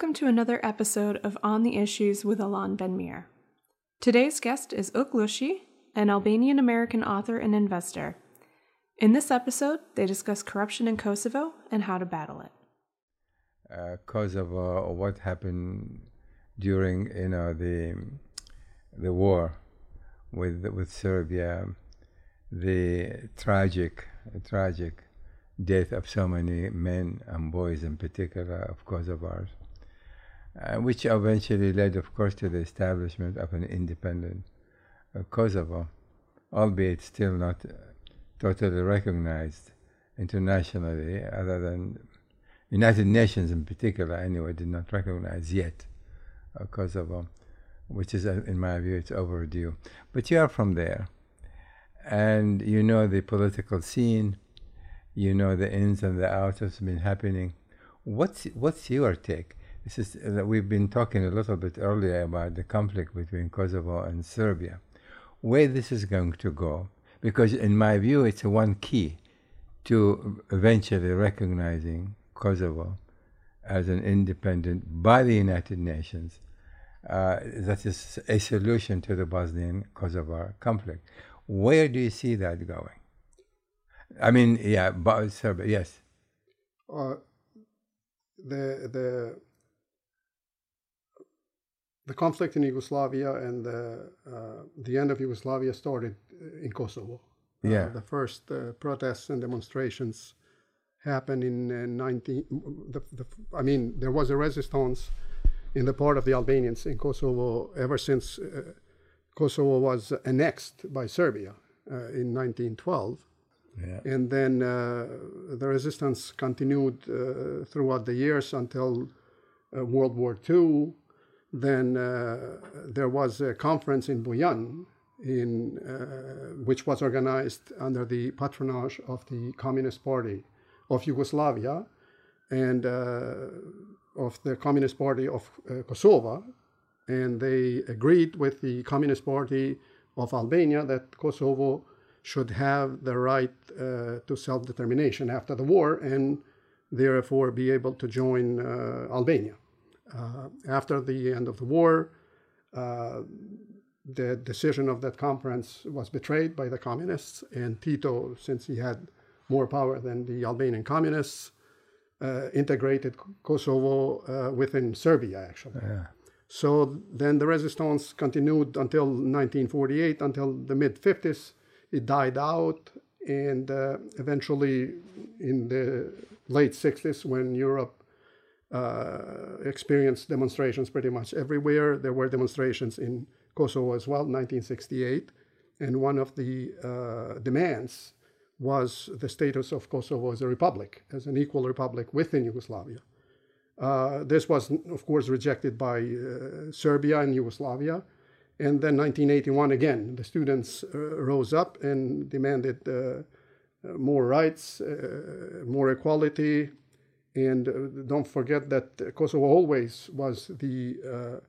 Welcome to another episode of On the Issues with Alon Ben-Meir. Today's guest is Uk Lushi, an Albanian American author and investor. In this episode, they discuss corruption in Kosovo and how to battle it. Uh, Kosovo, what happened during you know the the war with with Serbia, the tragic tragic death of so many men and boys in particular of Kosovars, uh, which eventually led, of course, to the establishment of an independent uh, Kosovo, albeit still not uh, totally recognized internationally, other than United Nations in particular, anyway, did not recognize yet uh, Kosovo, which is, uh, in my view, it's overdue. But you are from there, and you know the political scene, you know the ins and the outs that's been happening. What's what's your take? This is uh, we've been talking a little bit earlier about the conflict between Kosovo and Serbia, where this is going to go, because in my view, it's one key to eventually recognizing Kosovo as an independent by the United Nations. Uh, that is a solution to the Bosnian Kosovo conflict. Where do you see that going? I mean, yeah, Serbia, yes. Uh, the the the conflict in Yugoslavia and the uh, the end of Yugoslavia started in Kosovo. Yeah. Uh, the first uh, protests and demonstrations happened in uh, 19. The, the, I mean, there was a resistance in the part of the Albanians in Kosovo ever since uh, Kosovo was annexed by Serbia uh, in 1912. Yeah. And then uh, the resistance continued uh, throughout the years until uh, World War II. Then uh, there was a conference in Bujan, in, uh, which was organized under the patronage of the Communist Party of Yugoslavia and uh, of the Communist Party of Kosovo. And they agreed with the Communist Party of Albania that Kosovo should have the right uh, to self determination after the war and therefore be able to join uh, Albania. Uh, after the end of the war, uh, the decision of that conference was betrayed by the communists, and Tito, since he had more power than the Albanian communists, uh, integrated Kosovo uh, within Serbia, actually. Yeah. So then the resistance continued until 1948, until the mid 50s it died out, and uh, eventually, in the late 60s, when Europe uh, experienced demonstrations pretty much everywhere, there were demonstrations in Kosovo as well, 1968, and one of the uh, demands was the status of Kosovo as a republic, as an equal republic within Yugoslavia. Uh, this was, of course, rejected by uh, Serbia and Yugoslavia and then 1981 again, the students uh, rose up and demanded more rights, more equality. And uh, don't forget that Kosovo always was the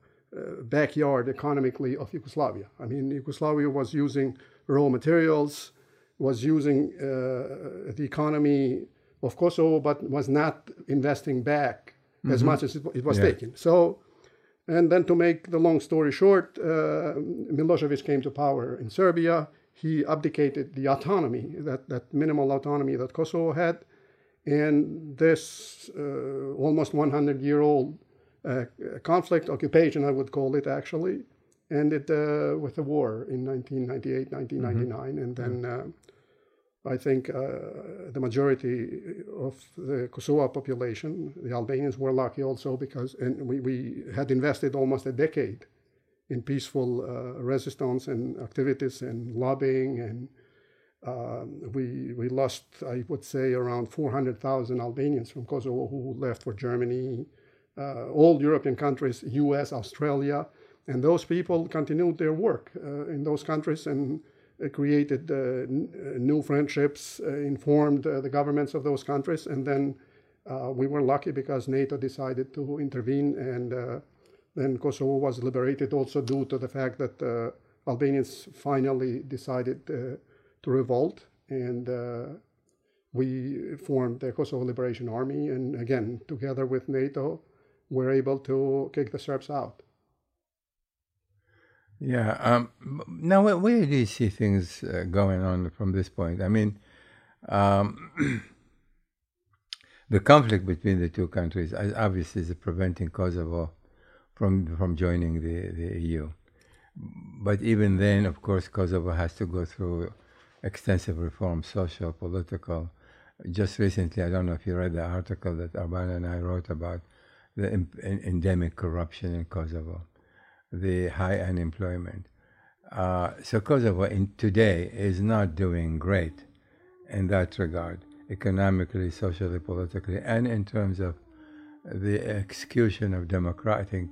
backyard economically of Yugoslavia. I mean, Yugoslavia was using raw materials, was using the economy of Kosovo, but was not investing back mm-hmm. as much as it, it was yeah. taking. So and then, to make the long story short, uh, Milosevic came to power in Serbia. He abdicated the autonomy, that, that minimal autonomy that Kosovo had. And this uh, almost 100 year old uh, conflict, occupation, I would call it actually, ended uh, with a war in 1998, 1999. Mm-hmm. And then uh, I think uh, the majority of the Kosovo population, the Albanians, were lucky also because and we, we had invested almost a decade in peaceful uh, resistance and activities and lobbying and um, we we lost I would say around 400,000 Albanians from Kosovo who left for Germany, uh, all European countries, U.S., Australia, and those people continued their work uh, in those countries and uh, created uh, uh, new friendships, informed the governments of those countries, and then we were lucky because NATO decided to intervene, and then Kosovo was liberated also due to the fact that Albanians finally decided to revolt, and we formed the Kosovo Liberation Army, and again, together with NATO, we're able to kick the Serbs out. Yeah. Um, now, where, where, do you see things uh, going on from this point? I mean, um, the conflict between the two countries obviously is preventing Kosovo from from joining the, the EU. But even then, of course, Kosovo has to go through extensive reforms, social, political. Just recently, I don't know if you read the article that Arbana and I wrote about the endemic corruption in Kosovo, the high unemployment. Uh, so Kosovo in today is not doing great in that regard, economically, socially, politically, and in terms of the execution of democratic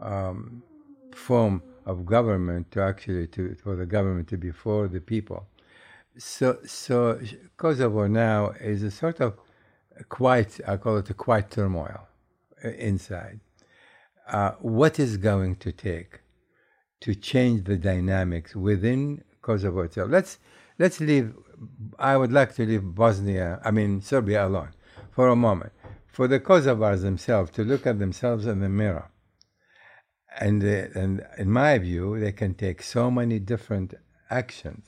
um, form of government to actually to for the government to be for the people. So so Kosovo now is a sort of quite I call it a quiet turmoil uh, inside. Uh, what is going to take to change the dynamics within Kosovo itself? Let's let's leave. I would like to leave Bosnia, I mean Serbia alone, for a moment. For the Kosovars themselves to look at themselves in the mirror and, uh, and in my view, they can take so many different actions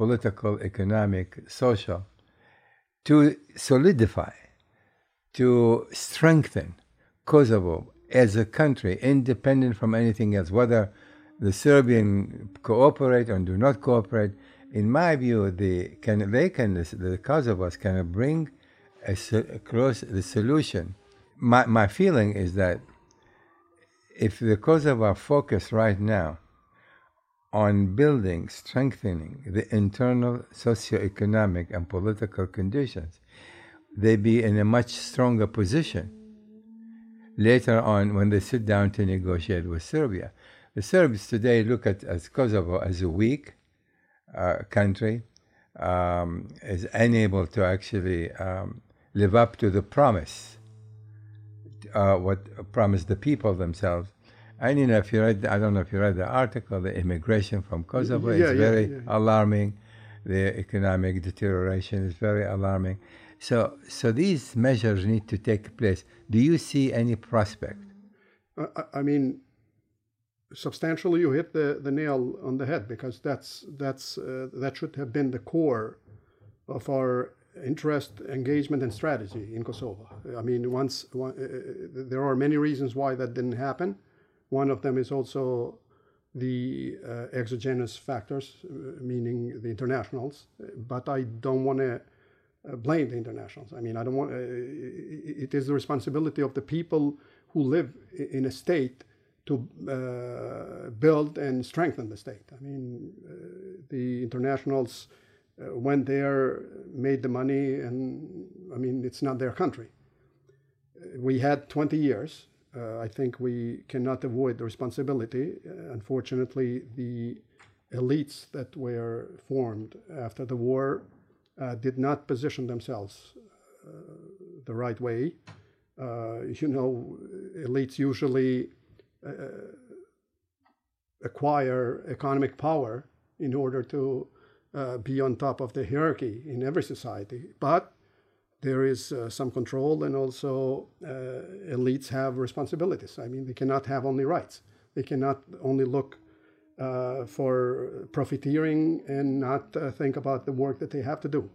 political, economic, social to solidify, to strengthen Kosovo as a country, independent from anything else, whether the Serbian cooperate or do not cooperate. In my view, the can they can the Kosovars can bring a, across the solution. My my feeling is that if the Kosovo focus right now on building, strengthening the internal socio-economic and political conditions, they be in a much stronger position later on when they sit down to negotiate with Serbia. The Serbs today look at as Kosovo as a weak uh, country, um, is unable to actually um, live up to the promise uh, what promised the people themselves. And you know, if you read, I don't know if you read the article, the immigration from Kosovo yeah, is yeah, very yeah, alarming. The economic deterioration is very alarming. So, so these measures need to take place. Do you see any prospect? Uh, I mean, substantially, you hit the, the nail on the head because that's that's uh, that should have been the core of our interest, engagement, and strategy in Kosovo. I mean, once one, uh, uh, there are many reasons why that didn't happen. One of them is also the uh, exogenous factors, uh, meaning the internationals. But I don't want to uh, blame the internationals. I mean, I don't want. Uh, it is the responsibility of the people who live in a state to build and strengthen the state. I mean, the internationals uh, went there, made the money, and I mean, it's not their country. Uh, we had 20 years. Uh, I think we cannot avoid the responsibility. Uh, unfortunately, the elites that were formed after the war uh, did not position themselves the right way. you know, elites usually acquire economic power in order to uh, be on top of the hierarchy in every society. But there is uh, some control, and also uh, elites have responsibilities. I mean, they cannot have only rights. They cannot only look uh, for profiteering and not uh, think about the work that they have to do.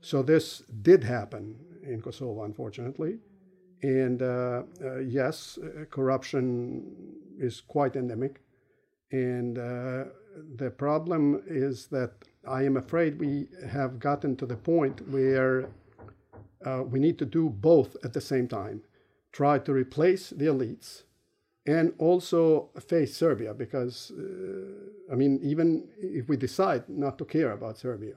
So this did happen in Kosovo, unfortunately. And uh, yes, corruption is quite endemic. And the problem is that I am afraid we have gotten to the point where uh, we need to do both at the same time try to replace the elites and also face Serbia because, uh, I mean, even if we decide not to care about Serbia,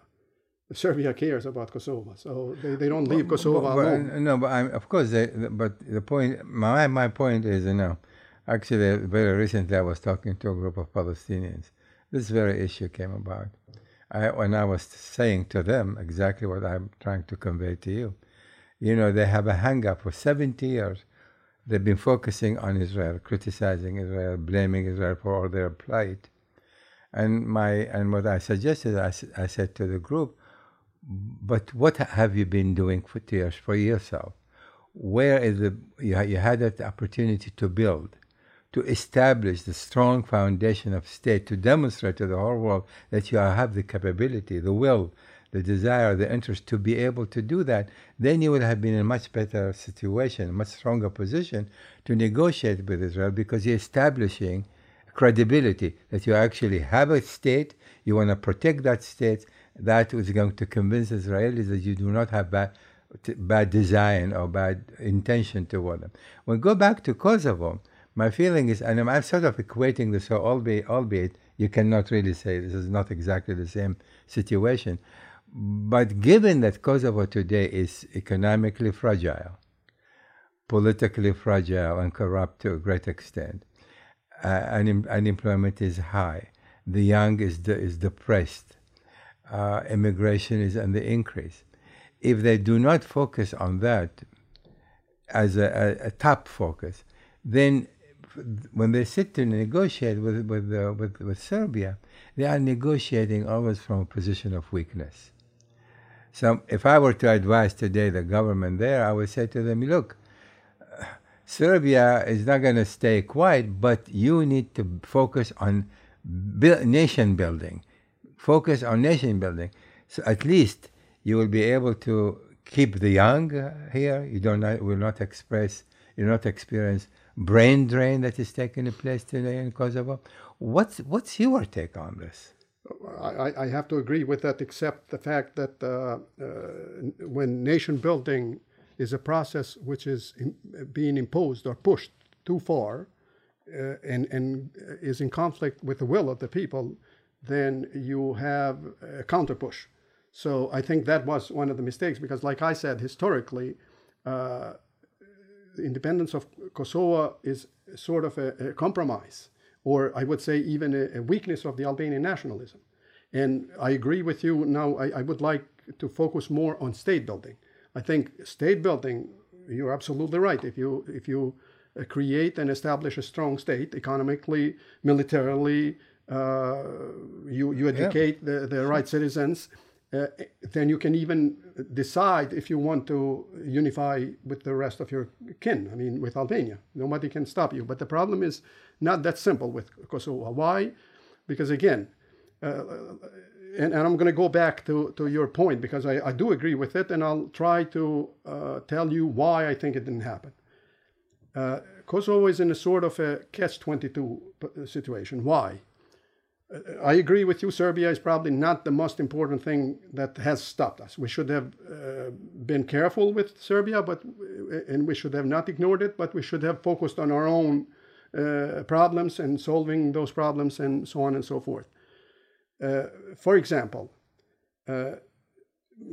Serbia cares about Kosovo, so they, they don't leave Kosovo but, but, alone. No, but I'm, of course, they, but the point, my, my point is, you know, actually, very recently I was talking to a group of Palestinians. This very issue came about. I, when I was saying to them exactly what I'm trying to convey to you. You know, they have a hang up for 70 years. They've been focusing on Israel, criticizing Israel, blaming Israel for all their plight. And my and what I suggested, I, I said to the group, but what have you been doing for years for yourself? where is the you, you had that opportunity to build, to establish the strong foundation of state, to demonstrate to the whole world that you have the capability, the will, the desire, the interest to be able to do that, then you would have been in a much better situation, a much stronger position to negotiate with Israel because you're establishing credibility that you actually have a state, you want to protect that state. That is going to convince Israelis that you do not have bad, bad design or bad intention toward them. When we go back to Kosovo, my feeling is, and I'm sort of equating this, albeit, albeit you cannot really say this is not exactly the same situation. But given that Kosovo today is economically fragile, politically fragile, and corrupt to a great extent, uh, un- unemployment is high, the young is, de- is depressed, uh, immigration is on the increase. If they do not focus on that as a, a, a top focus, then when they sit to negotiate with with, uh, with with Serbia, they are negotiating always from a position of weakness. So if I were to advise today the government there, I would say to them, look, Serbia is not going to stay quiet, but you need to focus on nation building. Focus on nation building. So at least you will be able to keep the young here. You don't will not express, you not experience brain drain that is taking place today in Kosovo. What's what's your take on this? I, I have to agree with that, except the fact that uh, uh, when nation building is a process which is in, being imposed or pushed too far uh, and, and is in conflict with the will of the people, then you have a counter push. So I think that was one of the mistakes because, like I said, historically, uh, the independence of Kosovo is sort of a, a compromise or I would say even a, a, weakness of the Albanian nationalism. And I agree with you. Now, I, I, would like to focus more on state building. I think state building, you're absolutely right. If you if you uh, create and establish a strong state economically, militarily, uh, you you educate yeah. the, the right citizens. Uh, then you can even decide if you want to unify with the rest of your kin. I mean, with Albania, nobody can stop you. But the problem is not that simple with Kosovo. Why? Because again, uh, and, and, I'm going to go back to, to your point because I, I do agree with it, and I'll try to uh, tell you why I think it didn't happen. Uh, Kosovo is in a sort of a catch 22 situation. Why? I agree with you. Serbia is probably not the most important thing that has stopped us. We should have uh, been careful with Serbia, but and we should have not ignored it. But we should have focused on our own uh, problems and solving those problems and so on and so forth. Uh, for example, uh,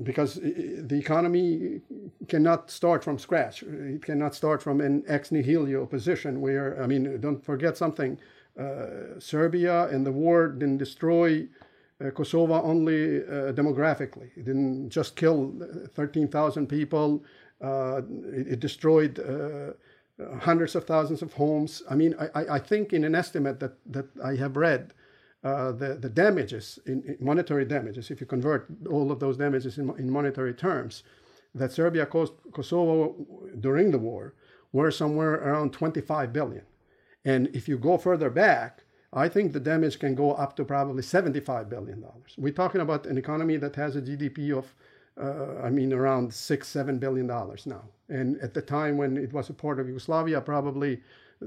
because the economy cannot start from scratch. It cannot start from an ex nihilo position where, I mean, don't forget something. Uh, Serbia and the war didn't destroy uh, Kosovo only uh, demographically. It didn't just kill 13,000 people. It, it, destroyed hundreds of thousands of homes. I mean, I, I think in an estimate that, that I have read, uh, the, the damages, in, in, monetary damages, if you convert all of those damages in, in monetary terms, that Serbia caused Kosovo during the war were somewhere around 25 billion. And if you go further back, I think the damage can go up to probably 75 billion dollars. We're talking about an economy that has a GDP of, uh, I mean, around six, seven billion dollars now. And at the time when it was a part of Yugoslavia, probably, uh,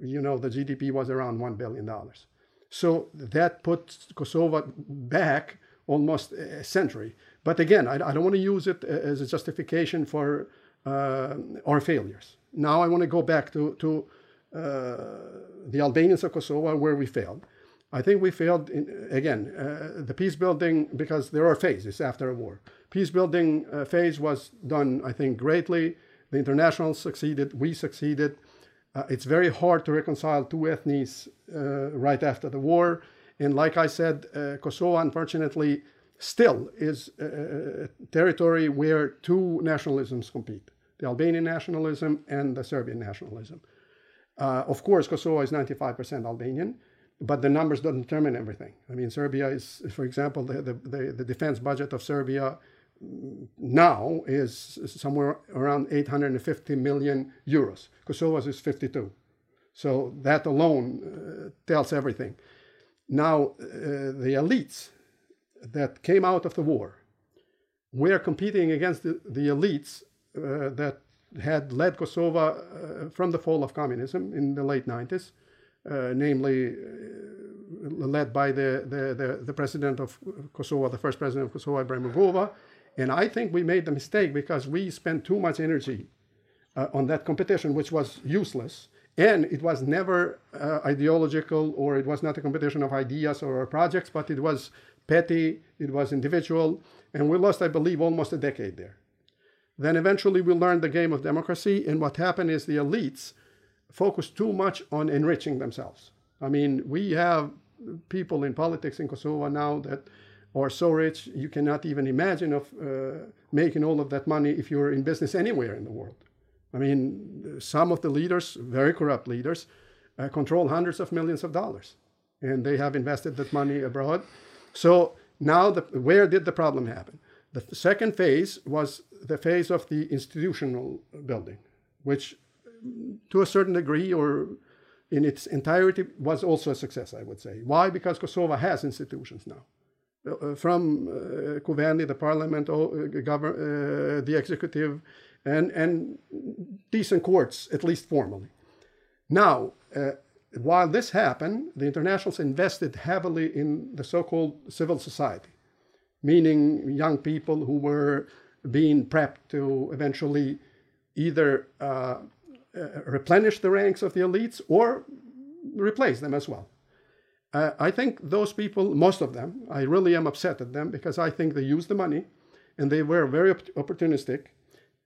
you know, the GDP was around one billion dollars. So that puts Kosovo back almost a century. But again, I, I don't want to use it as a justification for uh, our failures. Now I want to go back to, to uh, the Albanians of Kosovo where we failed. I think we failed, in, again, uh, the peace building, because there are phases after a war. Peace building uh, phase was done, I think, greatly. The international succeeded, we succeeded. Uh, it's very hard to reconcile two ethnies uh, right after the war. And like I said, uh, Kosovo, unfortunately, still is a territory where two nationalisms compete the Albanian nationalism and the Serbian nationalism. Uh, of course, Kosovo is 95% Albanian, but the numbers don't determine everything. I mean, Serbia is, for example, the, the, the, defense budget of Serbia now is somewhere around 850 million euros. Kosovo's is 52. So that alone uh, tells everything. Now, uh, the elites that came out of the war were competing against the, the elites uh, that had led Kosovo uh, from the fall of communism in the late 90s, uh, namely uh, led by the, the, the, the, president of Kosovo, the first president of Kosovo, Ibrahim Rugova. And I think we made the mistake because we spent too much energy uh, on that competition, which was useless. And it was never uh, ideological or it was not a competition of ideas or projects, but it was petty, it was individual. And we lost, I believe, almost a decade there. Then eventually we learned the game of democracy. And what happened is the elites focused too much on enriching themselves. I mean, we have people in politics in Kosovo now that are so rich you cannot even imagine of uh, making all of that money if you're in business anywhere in the world. I mean, some of the leaders, very corrupt leaders, uh, control hundreds of millions of dollars, and they have invested that money abroad. So now, the, where did the problem happen? The second phase was the phase of the institutional building, which to a certain degree or in its entirety was also a success, I would say. Why? Because Kosovo has institutions now. Uh, from uh, the parliament, uh, uh, the executive, and, and decent courts, at least formally. Now, uh, while this happened, the internationals invested heavily in the so called civil society meaning young people who were being prepped to eventually either uh, uh, replenish the ranks of the elites or replace them as well. Uh, I think those people, most of them, I really am upset at them because I think they used the money and they were very op- opportunistic.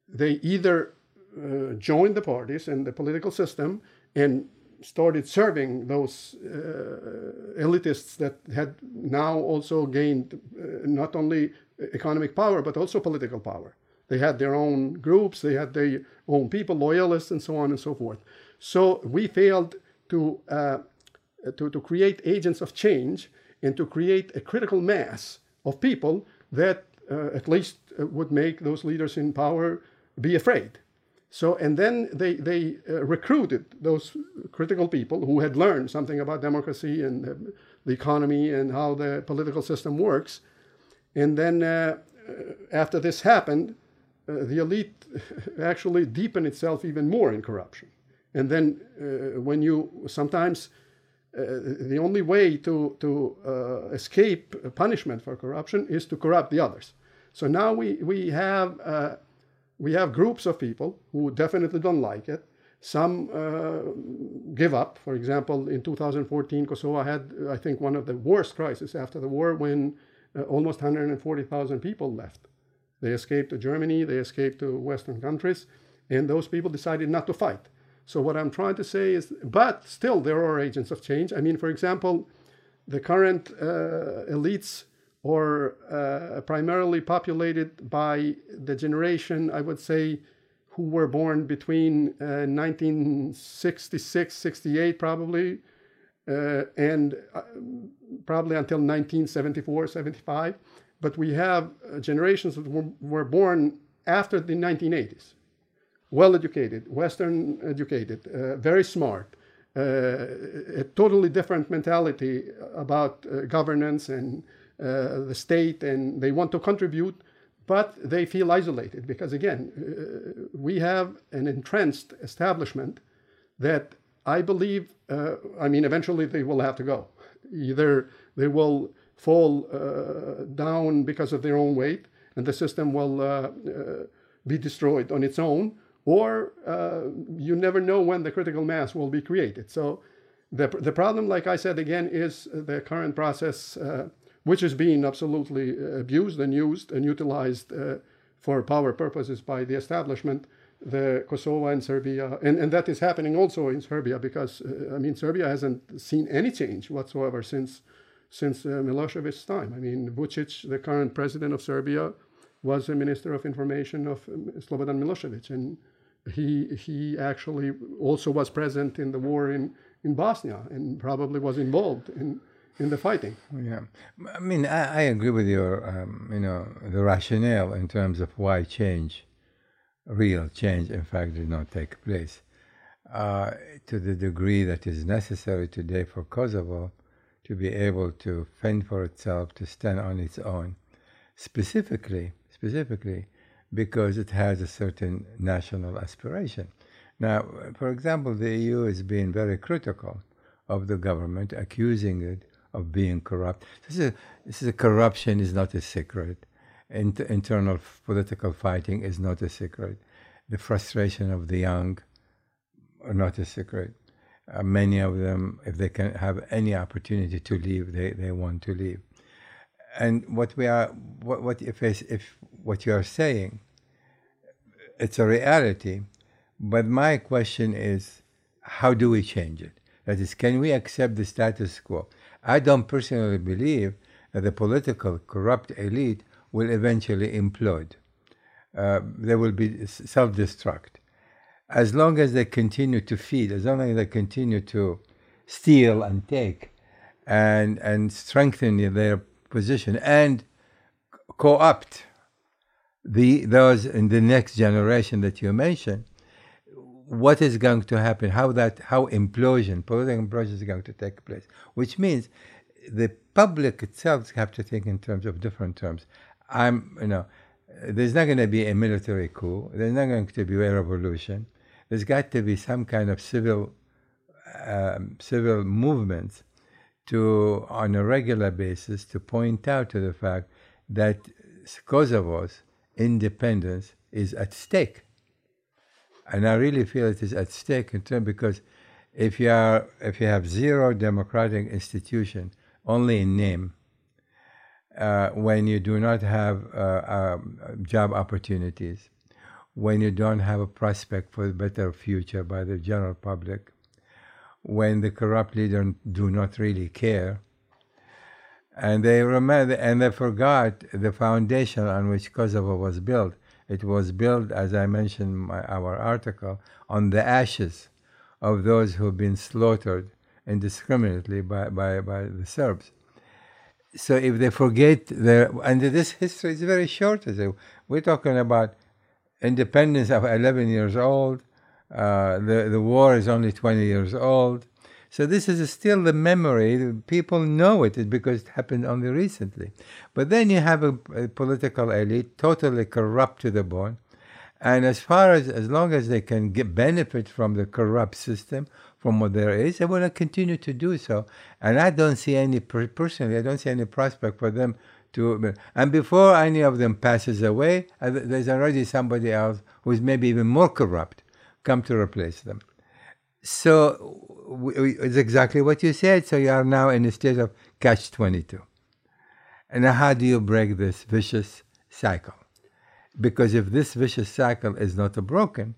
They either uh, joined the parties and the political system and started serving those uh, elitists that had now also gained uh, not only economic power but also political power. They had their own groups, they had their own people, loyalists, and so on and so forth. So we failed to, uh, to, to create agents of change and to create a critical mass of people that uh, at least uh, would make those leaders in power be afraid. So, and then they, they uh, recruited those critical people who had learned something about democracy and the, the economy and how the political system works. And then uh, uh after this happened, uh, the elite actually deepened itself even more in corruption. And then uh, when you sometimes, uh, the only way to, to escape punishment for corruption is to corrupt the others. So now we, we have we have groups of people who definitely don't like it. Some uh, give up. For example, in 2014, Kosovo had, I think, one of the worst crises after the war when uh, almost 140,000 people left. They escaped to Germany, they escaped to Western countries, and those people decided not to fight. So, what I'm trying to say is, but still, there are agents of change. I mean, for example, the current uh, elites or uh, primarily populated by the generation, I would say, who were born between uh, 1966, 68, probably, uh, and uh, probably until 1974, 75. But we have uh, generations that were, born after the 1980s, well educated, Western educated, uh, very smart. a totally different mentality about governance and uh, the state and they want to contribute, but they feel isolated because, again, uh, we have an entrenched establishment that I believe, uh, I mean, eventually they will have to go. Either they will fall uh, down because of their own weight and the system will uh, uh, be destroyed on its own, or you never know when the critical mass will be created. So the, the problem, like I said again, is the current process which is being absolutely uh, abused and used and utilized uh, for power purposes by the establishment, the Kosovo and Serbia, and, and that is happening also in Serbia because uh, I mean Serbia hasn't seen any change whatsoever since since uh, Milosevic's time. I mean Vucic, the current president of Serbia, was a minister of information of um, Slobodan Milosevic, and he he actually also was present in the war in in Bosnia and probably was involved in in the fighting. Yeah, I mean, I, I agree with your, um, you know, the rationale in terms of why change, real change, in fact, did not take place. Uh, to the degree that is necessary today for Kosovo to be able to fend for itself, to stand on its own, specifically, specifically because it has a certain national aspiration. Now, for example, the EU is being very critical of the government, accusing it of being corrupt. This is a, this is a corruption is not a secret. Inter- internal political fighting is not a secret. The frustration of the young are not a secret. Uh, many of them, if they can have any opportunity to leave, they, they want to leave. And what we are, what, what if, if what you are saying, it's a reality, but my question is, how do we change it? That is, can we accept the status quo? I don't personally believe that the political corrupt elite will eventually implode. Uh, they will be self destruct. As long as they continue to feed, as long as they continue to steal and take and, and strengthen their position and co opt the, those in the next generation that you mentioned, what is going to happen, how that, how implosion, political implosion is going to take place, which means the public itself have to think in terms of different terms. I'm, you know, there's not going to be a military coup. There's not going to be a revolution. There's got to be some kind of civil, um, civil movements to, on a regular basis, to point out to the fact that Kosovo's independence is at stake and I really feel it is at stake in terms because if you are if you have zero democratic institution only in name, uh, when you do not have uh, um, job opportunities, when you don't have a prospect for a better future by the general public, when the corrupt leaders do not really care, and they remember and they forgot the foundation on which Kosovo was built it was built, as I mentioned in our article, on the ashes of those who've been slaughtered indiscriminately by, by, by the Serbs. So if they forget their, and this history is very short. We're talking about independence of 11 years old. Uh, the, the war is only 20 years old. So this is still the memory. People know it because it happened only recently. But then you have a, a political elite totally corrupt to the bone. And as far as, as long as they can get benefit from the corrupt system, from what there is, they want to continue to do so. And I don't see any, personally, I don't see any prospect for them to, and before any of them passes away, there's already somebody else who's maybe even more corrupt come to replace them. So it's exactly what you said. So you are now in a state of catch 22. And how do you break this vicious cycle? Because if this vicious cycle is not broken,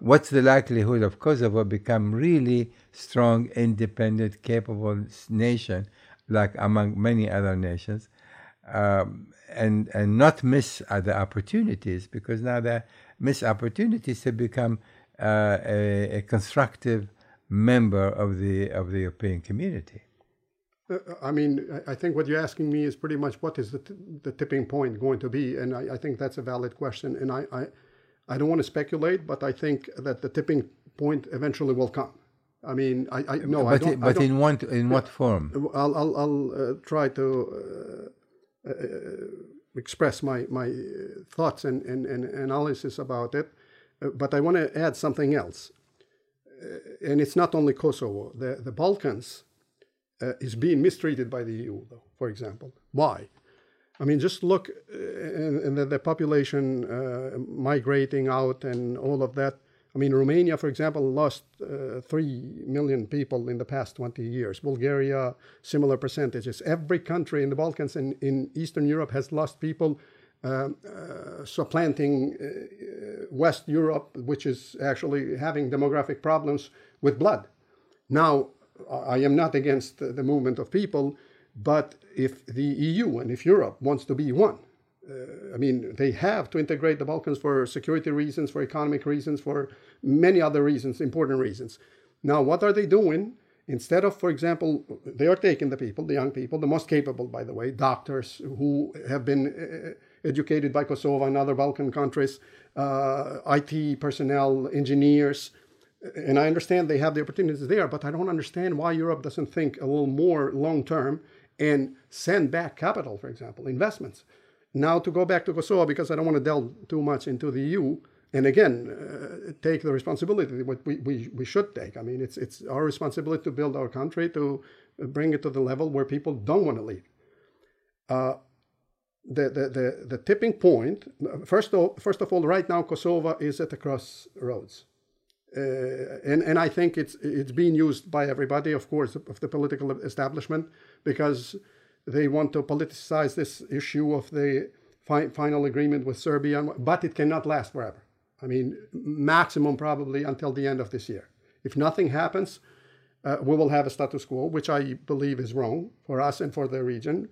what's the likelihood of Kosovo become really strong, independent, capable nation, like among many other nations, um, and and not miss other opportunities? Because now they miss opportunities to become uh, a, a constructive member of the of the European community. Uh, I mean, I think what you're asking me is pretty much what is the, t- the tipping point going to be, and I, I, think that's a valid question. And I, I, I don't want to speculate, but I think that the tipping point eventually will come. I mean, I, I no, but I don't. but I don't, in what in what form? I'll I'll, I'll uh, try to uh, uh express my my thoughts and, and, and analysis about it, uh, but I want to add something else. Uh, and it's not only Kosovo, the, the Balkans uh, is being mistreated by the EU, though, for example. Why? I mean, just look in, the, the, population uh, migrating out and all of that. I mean, Romania, for example, lost uh, 3 million people in the past 20 years. Bulgaria, similar percentages. Every country in the Balkans and in Eastern Europe has lost people um, uh, supplanting uh, West Europe, which is actually having demographic problems with blood. Now, I am not against the movement of people, but if the EU and if Europe wants to be one, uh, I mean, they have to integrate the Balkans for security reasons, for economic reasons, for many other reasons, important reasons. Now, what are they doing? Instead of, for example, they are taking the people, the young people, the most capable, by the way, doctors who have been uh, educated by Kosovo and other Balkan countries, uh, IT personnel, engineers, and I understand they have the opportunities there, but I don't understand why Europe doesn't think a little more long term and send back capital, for example, investments. Now, to go back to Kosovo, because I don't want to delve too much into the EU, and again, uh, take the responsibility what we, we, we should take. I mean, it's, it's our responsibility to build our country, to bring it to the level where people don't want to leave. Uh, the, the, the, the tipping point, first of, first of all, right now, Kosovo is at the crossroads. Uh, and, and I think it's, it's being used by everybody, of course, of the political establishment, because they want to politicize this issue of the fi- final agreement with Serbia, but it cannot last forever. I mean, maximum probably until the end of this year. If nothing happens, uh, we will have a status quo, which I believe is wrong for us and for the region,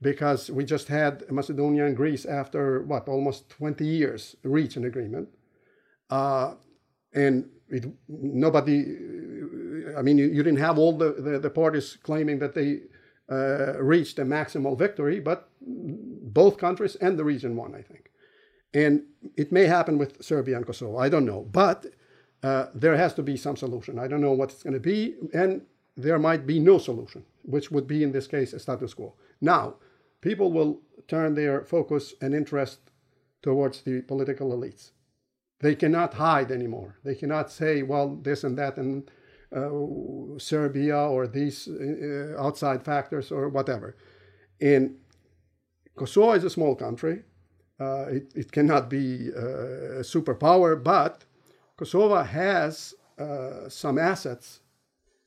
because we just had Macedonia and Greece after what almost 20 years reach an agreement, uh, and it, nobody. I mean, you, you, didn't have all the, the, the parties claiming that they uh, reached a maximal victory, but both countries and the region won, I think. And it may happen with Serbia and Kosovo. I don't know. But uh, there has to be some solution. I don't know what it's going to be. And there might be no solution, which would be, in this case, a status quo. Now, people will turn their focus and interest towards the political elites. They cannot hide anymore. They cannot say, well, this and that and uh, Serbia or these uh, outside factors or whatever. And Kosovo is a small country. Uh, it, it, cannot be uh, a superpower, but Kosovo has uh, some assets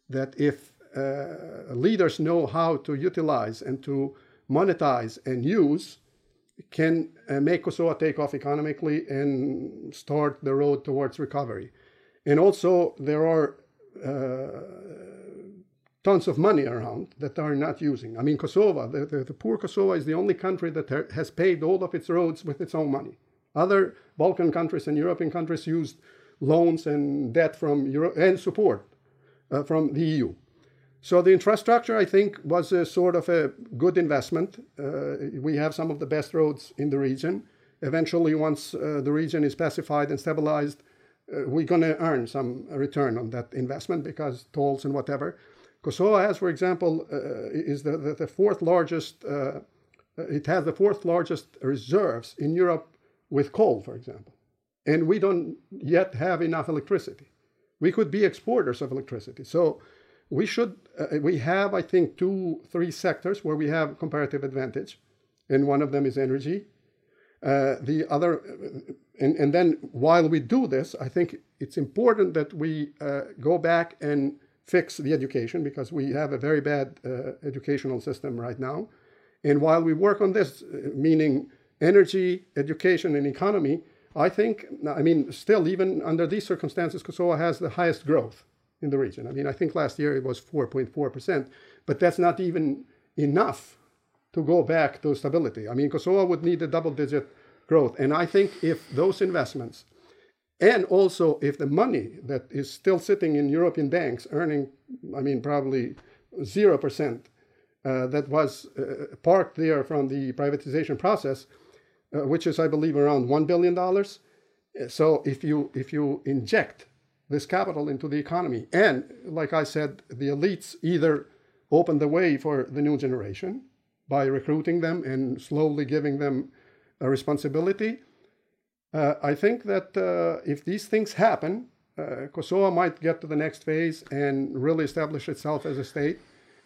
that if uh, leaders know how to utilize and to monetize and use, can uh, make Kosovo take off economically and start the road towards recovery. And also, there are tons of money around that are not using. I mean, Kosovo, the, the, the poor Kosovo is the only country that ha- has paid all of its roads with its own money. Other Balkan countries and European countries used loans and debt from Euro- and support uh, from the EU. So the infrastructure, I think, was a sort of a good investment. Uh, we have some of the best roads in the region. Eventually, once uh, the region is pacified and stabilized, uh, we're going to earn some return on that investment because tolls and whatever. Kosovo has, for example, uh, is the, the, the, fourth largest, uh, it has the fourth largest reserves in Europe with coal, for example. And we don't yet have enough electricity. We could be exporters of electricity. So we should, uh, we have, I think, two, three sectors where we have comparative advantage. And one of them is energy. Uh, the other, and, and then while we do this, I think it's important that we uh, go back and fix the education because we have a very bad uh, educational system right now. And while we work on this, uh, meaning energy, education, and economy, I think, I mean, still, even under these circumstances, Kosovo has the highest growth in the region. I mean, I think last year it was 4.4%, but that's not even enough to go back to stability. I mean, Kosovo would need a double digit growth. And I think if those investments and also, if the money that is still sitting in European banks, earning, I mean, probably 0%, uh, that was uh, parked there from the privatization process, uh, which is, I believe, around $1 billion. So if you, if you inject this capital into the economy, and like I said, the elites either open the way for the new generation by recruiting them and slowly giving them a responsibility, uh, I think that uh, if these things happen, uh, Kosovo might get to the next phase and really establish itself as a state.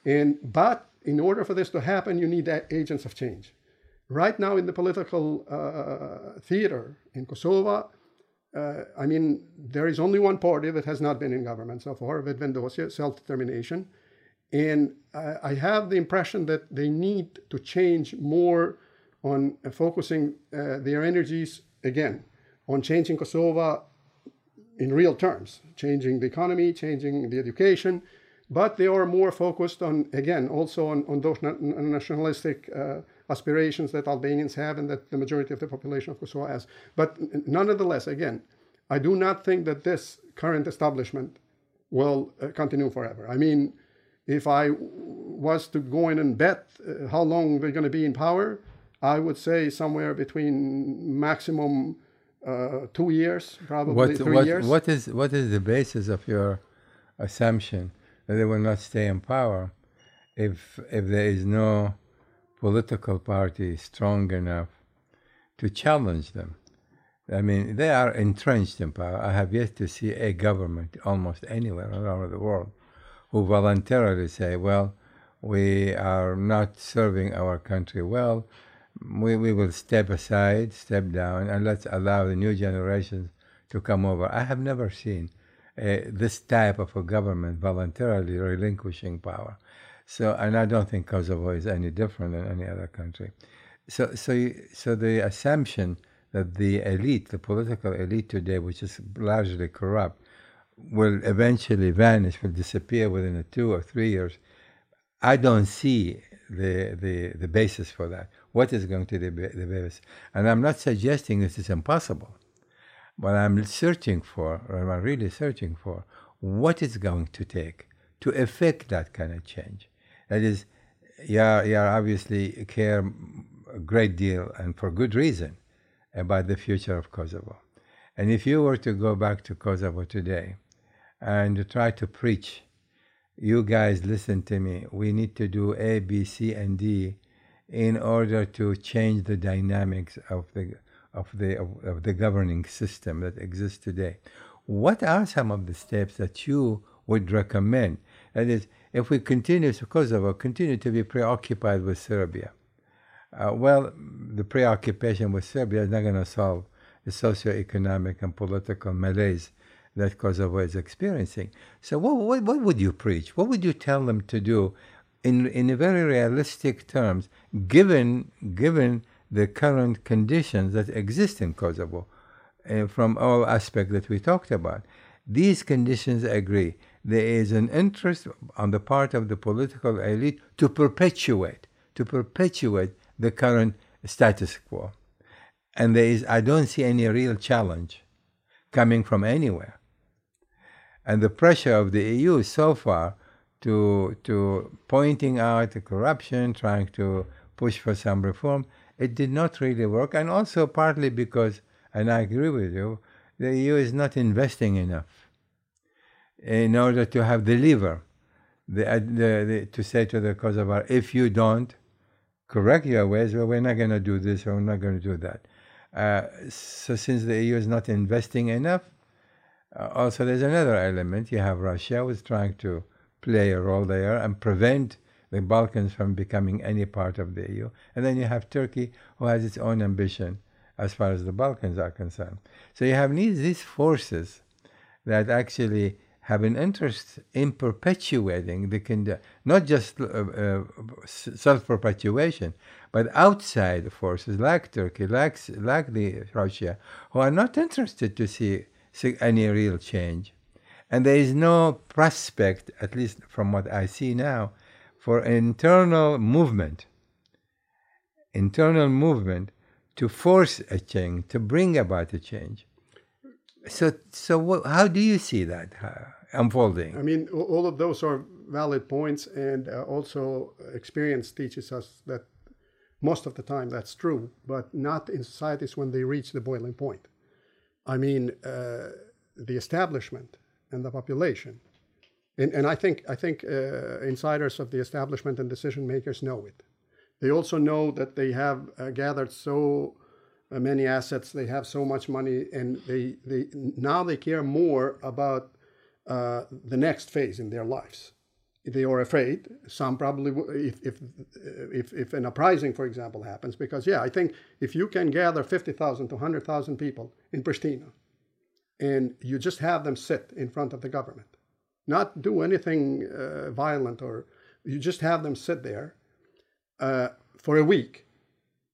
And but in order for this to happen, you need agents of change. Right now, in the political uh, theater in Kosovo, uh, I mean, there is only one party that has not been in government so far, Vetëvendosje, self-determination. And I have the impression that they need to change more on focusing their energies again on changing Kosovo in real terms, changing the economy, changing the education, but they are more focused on, again, also on, on those na- nationalistic uh, aspirations that Albanians have and that the majority of the population of Kosovo has. But nonetheless, again, I do not think that this current establishment will uh, continue forever. I mean, if I w- was to go in and bet uh, how long they're going to be in power, I would say somewhere between maximum uh, two years, probably What, three what, years. what is what is the basis of your assumption that they will not stay in power if if there is no political party strong enough to challenge them? I mean, they are entrenched in power. I have yet to see a government almost anywhere around the world who voluntarily say, well, we are not serving our country well. We, we will step aside, step down, and let's allow the new generations to come over. I have never seen uh, this type of a government voluntarily relinquishing power. So, and I don't think Kosovo is any different than any other country. So, so, so the assumption that the elite, the political elite today, which is largely corrupt, will eventually vanish, will disappear within a two or three years. I don't see the, the, the basis for that. What is going to be the basis? And I'm not suggesting this is impossible, but I'm searching for, or I'm really searching for, what is going to take to effect that kind of change. That is, you are, you are obviously care a great deal, and for good reason, about the future of Kosovo. And if you were to go back to Kosovo today and try to preach, you guys listen to me, we need to do A, B, C, and D in order to change the dynamics of the of the of, of the governing system that exists today. What are some of the steps that you would recommend? That is, if we continue, so Kosovo continue to be preoccupied with Serbia, uh, well, the preoccupation with Serbia is not going to solve the socio-economic and political malaise that Kosovo is experiencing. So, what, what, what would you preach? What would you tell them to do in, in very realistic terms, given, given the current conditions that exist in Kosovo uh, from all aspects that we talked about? These conditions agree. There is an interest on the part of the political elite to perpetuate, to perpetuate the current status quo. And there is, I don't see any real challenge coming from anywhere. And the pressure of the EU so far to, to pointing out the corruption, trying to push for some reform, it did not really work. And also partly because, and I agree with you, the EU is not investing enough in order to have the lever the, the, the, to say to the Kosovar, if you don't, correct your ways, well, we're not going to do this or we're not going to do that. Uh, so since the EU is not investing enough, uh, also there's another element. You have Russia who's trying to play a role there and prevent the Balkans from becoming any part of the EU. And then you have Turkey who has its own ambition as far as the Balkans are concerned. So you have these forces that actually have an interest in perpetuating the condition, not just uh, uh, self-perpetuation, but outside forces like Turkey, like, like the Russia, who are not interested to see, see any real change. And there is no prospect, at least from what I see now, for internal movement, internal movement to force a change, to bring about a change. So, so what, how do you see that uh, unfolding? I mean, all of those are valid points, and uh, also experience teaches us that most of the time that's true, but not in societies when they reach the boiling point. I mean, uh, the establishment and the population, and, and I think I think uh, insiders of the establishment and decision makers know it. They also know that they have uh, gathered so uh, many assets, they have so much money, and they, they now they care more about uh, the next phase in their lives. They are afraid. Some probably, if, if, if, if an uprising, for example, happens, because, yeah, I think if you can gather 50,000 to 100,000 people in Pristina and you just have them sit in front of the government, not do anything uh, violent, or you just have them sit there uh, for a week,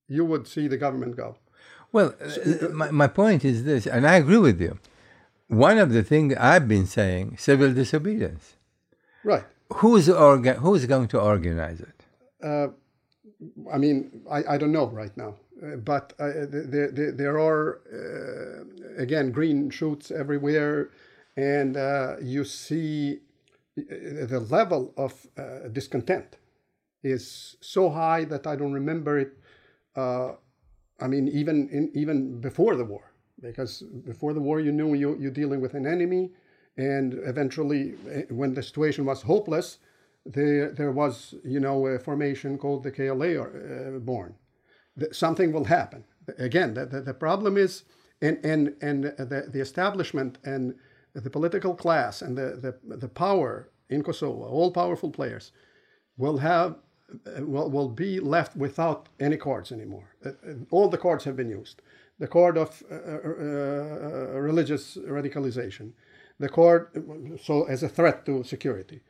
you would see the government go. Well, uh, my, my point is this, and I agree with you. One of the things I've been saying, civil disobedience. Right. Who's, orga- who's going to organize it? Uh, I mean, I, I don't know right now, uh, but uh, there, there, there are, uh, again, green shoots everywhere. and uh, you see uh, the level of uh, discontent is so high that I don't remember it. Uh, I mean, even in, even before the war, because before the war, you knew you, you're dealing with an enemy, and eventually, eh, when the situation was hopeless, there there was you know a formation called the KLA uh, born. something will happen. Again, the, the, the problem is, and and and the, the establishment and the political class and the, the, the power in Kosovo, all powerful players, will have will, will be left without any cards anymore. All the cards have been used. The card of uh, uh, uh, religious radicalization, the card so as a threat to security.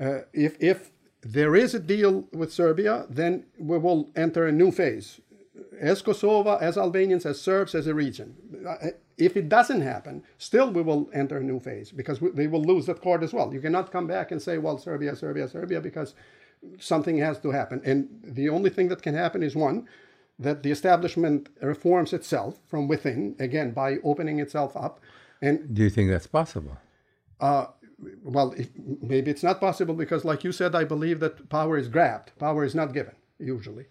Uh, if if there is a deal with Serbia, then we will enter a new phase, as Kosovo, as Albanians, as Serbs, as a region. If it doesn't happen, still we will enter a new phase because we, they will lose that card as well. You cannot come back and say, well, Serbia, Serbia, Serbia, because something has to happen. And the only thing that can happen is one, that the establishment reforms itself from within, again, by opening itself up. And do you think that's possible? Uh, well, if, maybe it's not possible because, like you said, I believe that power is grabbed, power is not given, usually.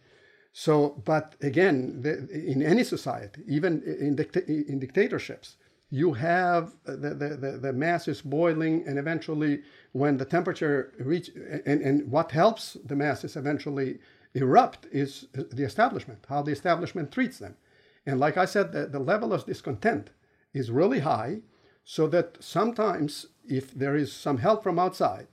So, but again, the, in any society, even in, dicta- in dictatorships, you have the, the, the, masses boiling, and eventually, when the temperature reach, and, and what helps the masses eventually erupt is the establishment, how the establishment treats them. And like I said, the, the level of discontent is really high, so that sometimes, if there is some help from outside,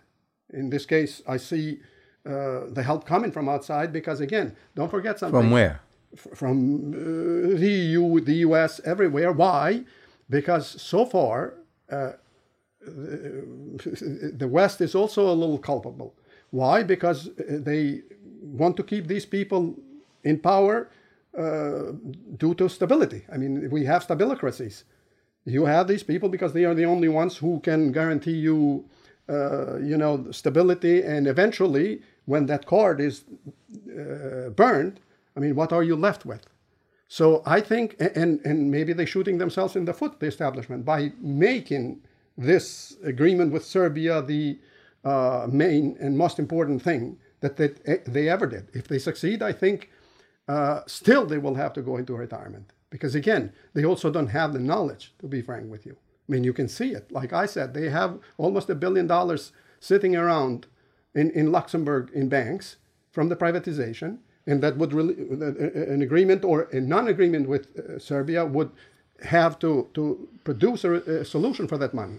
in this case, I see uh, the help coming from outside because again, don't forget something. From where? From uh, the EU, the US, everywhere. Why? Because so far, uh, the West is also a little culpable. Why? Because they want to keep these people in power uh, due to stability. I mean, we have stabilocracies. You have these people because they are the only ones who can guarantee you, uh, you know, stability, and eventually when that cord is uh, burned, I mean, what are you left with? So I think, and, and maybe they're shooting themselves in the foot, the establishment, by making this agreement with Serbia the uh, main and most important thing that they, they ever did. If they succeed, I think uh, still they will have to go into retirement. Because again, they also don't have the knowledge, to be frank with you. I mean, you can see it. Like I said, they have almost a billion dollars sitting around in, in Luxembourg in banks from the privatization, and that would really, an agreement or a non-agreement with uh, Serbia would have to, to produce a, a, solution for that money.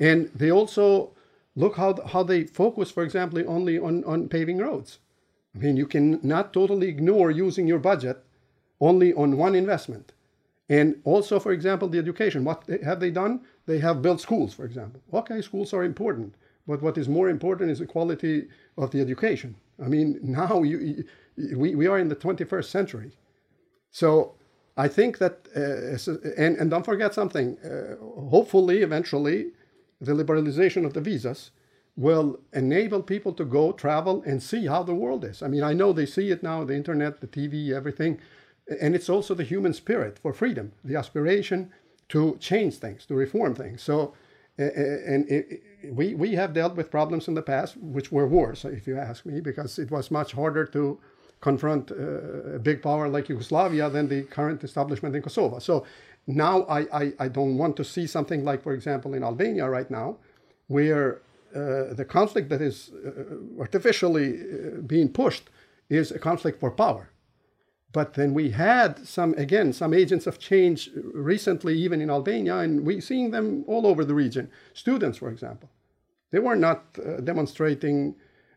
And they also look how, how they focus, for example, only on, on paving roads. I mean, you can not totally ignore using your budget only on one investment. And also, for example, the education. What have they done? They have built schools, for example. Okay, schools are important. But what is more important is the quality of the education. I mean, now you, we, we are in the 21st century. So I think that, uh, and, and don't forget something, uh, hopefully, eventually, the liberalization of the visas will enable people to go travel and see how the world is. I mean, I know they see it now, the internet, the TV, everything. And it's also the human spirit for freedom, the aspiration to change things, to reform things. So and it, we, we have dealt with problems in the past, which were worse, if you ask me, because it was much harder to confront uh, a big power like Yugoslavia than the current establishment in Kosovo. So now I, I, I don't want to see something like, for example, in Albania right now, where uh, the conflict that is uh, artificially uh, being pushed is a conflict for power. But then we had some, again, some agents of change recently, even in Albania, and we're seeing them all over the region. Students, for example. They were not uh, demonstrating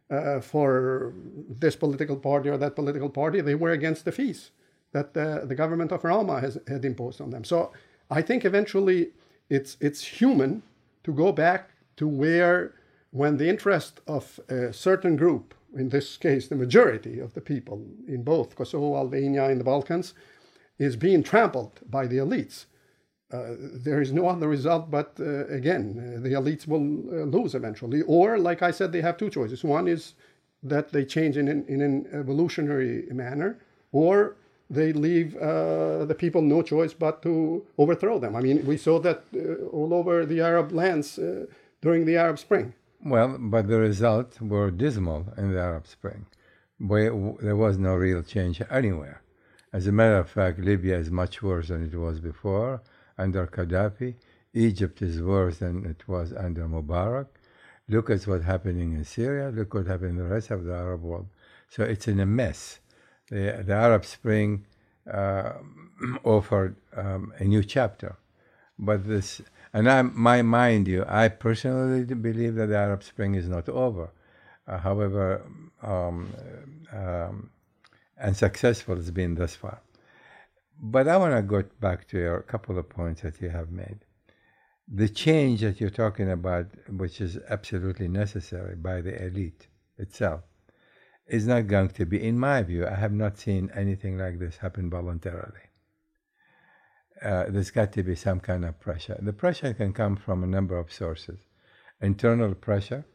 uh, for this political party or that political party. They were against the fees that uh, the government of Rama has had imposed on them. So I think eventually it's, it's human to go back to where, when the interest of a certain group in this case, the majority of the people in both Kosovo, Albania, and the Balkans, is being trampled by the elites. Uh, there is no other result but, uh, again, uh, the elites will uh, lose eventually. Or, like I said, they have two choices. One is that they change in an, in an evolutionary manner, or they leave uh, the people no choice but to overthrow them. I mean, we saw that uh, all over the Arab lands uh, during the Arab Spring. Well, but the results were dismal in the Arab Spring. Where there was no real change anywhere. As a matter of fact, Libya is much worse than it was before under Gaddafi. Egypt is worse than it was under Mubarak. Look at what's happening in Syria. Look what happened in the rest of the Arab world. So it's in a mess. The, the Arab Spring uh, offered um, a new chapter. But this, and I, my mind you, I personally believe that the Arab Spring is not over. Uh, however, um, um, it's been thus far. But I want to go back to your couple of points that you have made. The change that you're talking about, which is absolutely necessary by the elite itself, is not going to be, in my view, I have not seen anything like this happen voluntarily. Uh, there's got to be some kind of pressure. The pressure can come from a number of sources internal pressure,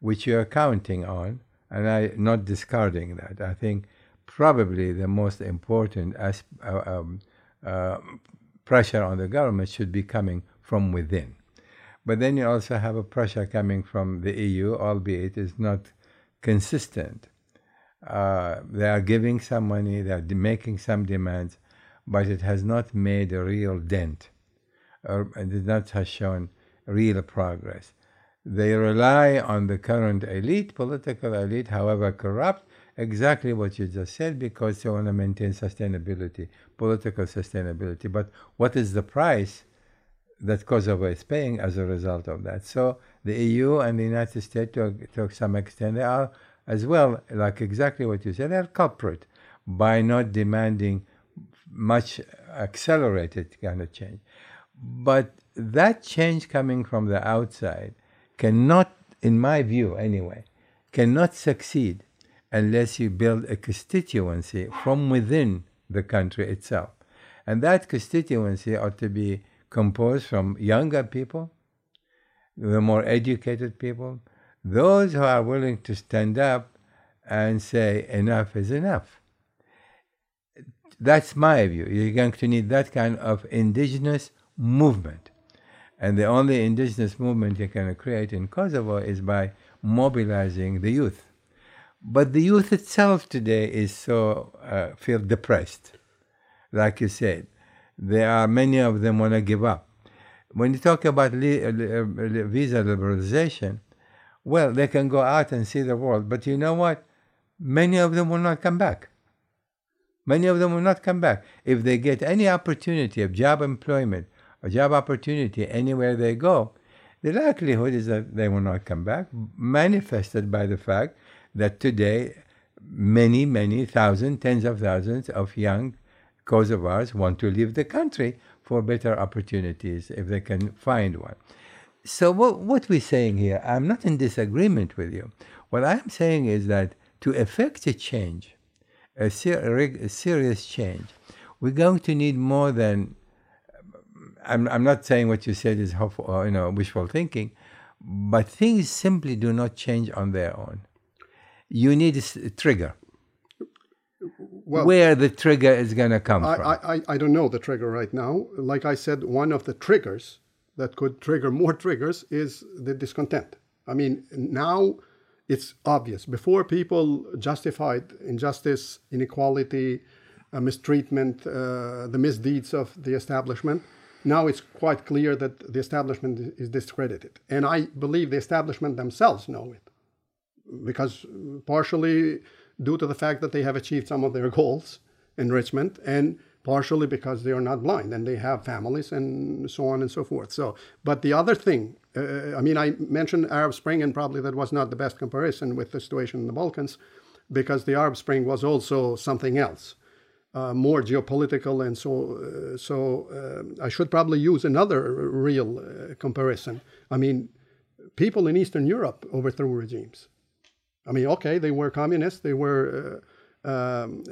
which you're counting on, and I'm not discarding that. I think probably the most important as, uh, um, uh, pressure on the government should be coming from within. But then you also have a pressure coming from the EU, albeit it's not consistent. Uh, they are giving some money, they are making some demands, but it has not made a real dent, or it not has shown real progress. They rely on the current elite, political elite, however corrupt, exactly what you just said, because they want to maintain sustainability, political sustainability. But what is the price that Kosovo is paying as a result of that? So the EU and the United States, to, to some extent, they are as well, like exactly what you said, they're culprit by not demanding much accelerated kind of change. But that change coming from the outside cannot, in my view anyway, cannot succeed unless you build a constituency from within the country itself. And that constituency ought to be composed from younger people, the more educated people, those who are willing to stand up and say, enough is enough. That's my view. You're going to need that kind of indigenous movement. And the only indigenous movement you can create in Kosovo is by mobilizing the youth. But the youth itself today is so uh, feel depressed, like you said. There are many of them want to give up. When you talk about li- uh, visa liberalization, well, they can go out and see the world, but you know what? Many of them will not come back. Many of them will not come back. If they get any opportunity of job employment or job opportunity anywhere they go, the likelihood is that they will not come back, manifested by the fact that today many, many thousands, tens of thousands of young Kosovars want to leave the country for better opportunities if they can find one. So what, what we're saying here, I'm not in disagreement with you. What I'm saying is that to effect a change, a, ser- a serious change, we're going to need more than. I'm, I'm not saying what you said is hopeful, uh, or, you know, wishful thinking, but things simply do not change on their own. You need a trigger. Well, where the trigger is going to come I, from. I, I I don't know the trigger right now. Like I said, one of the triggers that could trigger more triggers is the discontent. I mean, now it's obvious. Before people justified injustice, inequality, uh, mistreatment, uh, the misdeeds of the establishment. Now it's quite clear that the establishment is discredited. And I believe the establishment themselves know it. Because partially due to the fact that they have achieved some of their goals, enrichment, and partially because they are not blind and they have families and so on and so forth. So, but the other thing, uh, I mean, I mentioned Arab Spring, and probably that was not the best comparison with the situation in the Balkans, because the Arab Spring was also something else, uh, more geopolitical, and so. Uh, so uh, I should probably use another real uh, comparison. I mean, people in Eastern Europe overthrew regimes. I mean, okay, they were communists, they were uh, um,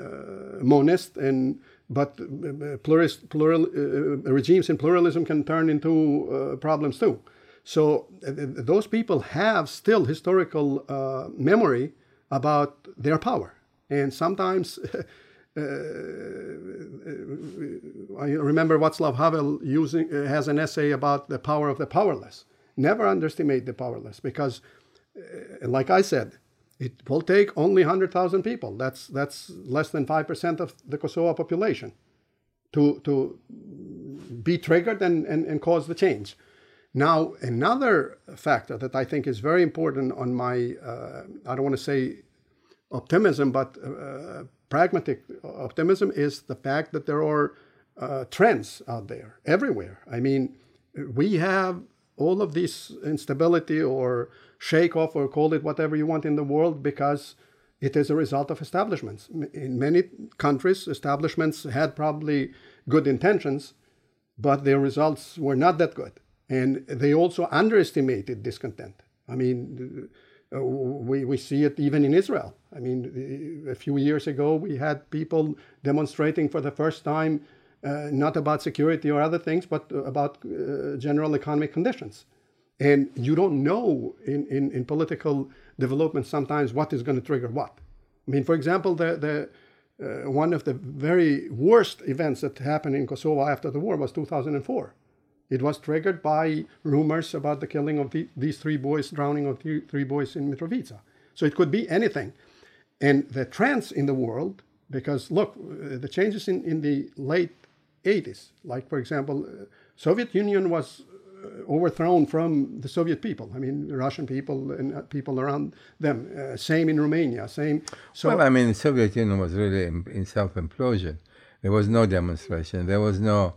monist and but uh, plurist, plural, uh, uh, regimes and pluralism can turn into uh, problems too. So uh, those people have still historical uh, memory about their power, and sometimes I remember Václav Havel using uh, has an essay about the power of the powerless. Never underestimate the powerless because, uh, like I said, it will take only 100,000 people. That's, that's less than 5% of the Kosovo population to, to be triggered and, and, and cause the change. Now, another factor that I think is very important on my, uh, I don't want to say optimism, but uh, pragmatic optimism is the fact that there are uh, trends out there everywhere. I mean, we have all of this instability or shake off or call it whatever you want in the world because it is a result of establishments. In many countries, establishments had probably good intentions, but their results were not that good. And they also underestimated discontent. I mean, uh, we, we see it even in Israel. I mean, a few years ago, we had people demonstrating for the first time uh, not about security or other things, but about uh, general economic conditions. And you don't know in, in, in, political development sometimes what is going to trigger what. I mean, for example, the, the, uh, one of the very worst events that happened in Kosovo after the war was 2004. It was triggered by rumors about the killing of the, these three boys, drowning of three boys in Mitrovica. So it could be anything. And the trends in the world, because look, uh, the changes in, in the late 80s. Like, for example, uh, Soviet Union was overthrown from the Soviet people. I mean, Russian people and uh, people around them. Uh, same in Romania. Same. So well, I mean, the Soviet Union was really in, in self-implosion. There was no demonstration. There was no.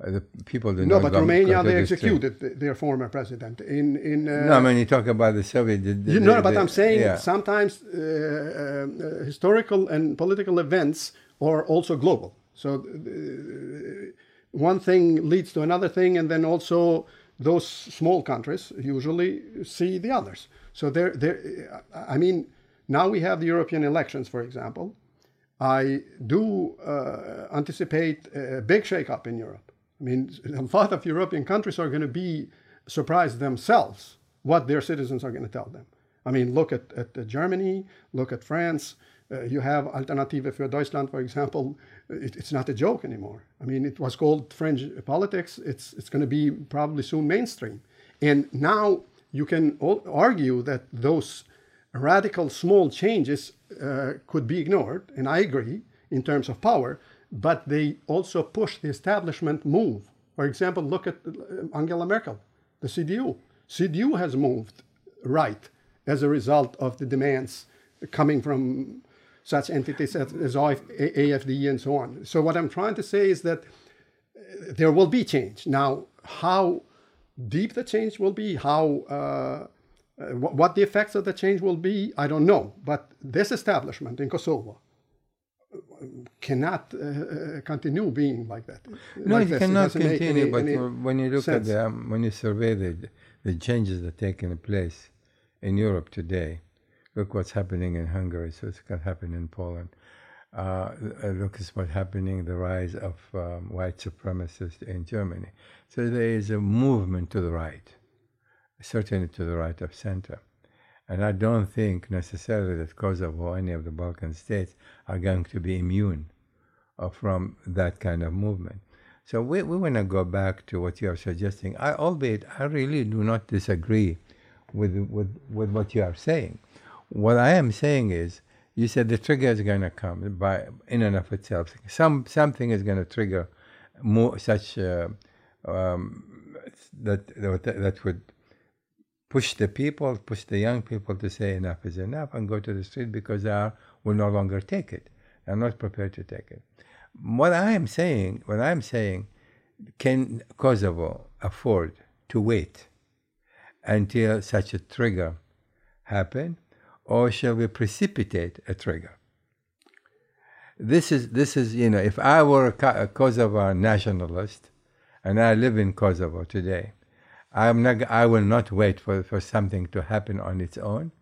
Uh, the people did no, but Romania they executed the, their former president. In in uh, no, I mean you talk about the Soviet. The, the, you know, but I'm saying yeah. sometimes uh, historical and political events are also global. So uh, one thing leads to another thing, and then also those small countries usually see the others. So there, there. I mean, now we have the European elections, for example. I do uh, anticipate a big shakeup in Europe. I mean, a lot of European countries are going to be surprised themselves what their citizens are going to tell them. I mean, look at, at Germany, look at France. Uh, you have Alternative für Deutschland, for example, it, it's not a joke anymore. I mean, it was called fringe politics. It's, it's going to be probably soon mainstream. And now you can argue that those radical small changes uh, could be ignored, and I agree in terms of power, but they also push the establishment move. For example, look at uh, Angela Merkel, the CDU. CDU has moved right as a result of the demands coming from such entities as, as AFD and so on. So what I'm trying to say is that uh, there will be change. Now, how deep the change will be, how uh, uh, what the effects of the change will be, I don't know. But this establishment in Kosovo cannot uh, uh continue being like that. No, like it this. cannot it continue. Any, but any when you look sense. at the, um, when you survey the, the changes that are taking place in Europe today, Look what's happening in Hungary. So it's going to happen in Poland. Uh, uh, look at what's happening, the rise of um, white supremacists in Germany. So there is a movement to the right, certainly to the right of center. And I don't think necessarily that Kosovo or any of the Balkan states are going to be immune uh, from that kind of movement. So we, we want to go back to what you are suggesting. I, albeit I really do not disagree with, with, with what you are saying. What I am saying is, you said the trigger is going to come by in and of itself. Some something is going to trigger more such uh, um, that that would push the people, push the young people to say enough is enough and go to the street because they are, will no longer take it. They're not prepared to take it. What I am saying, what I am saying, can Kosovo afford to wait until such a trigger happen? Or shall we precipitate a trigger? This is, this is you know, if I were a Kosovo nationalist and I live in Kosovo today, I'm not, I will not wait for, for something to happen on its own.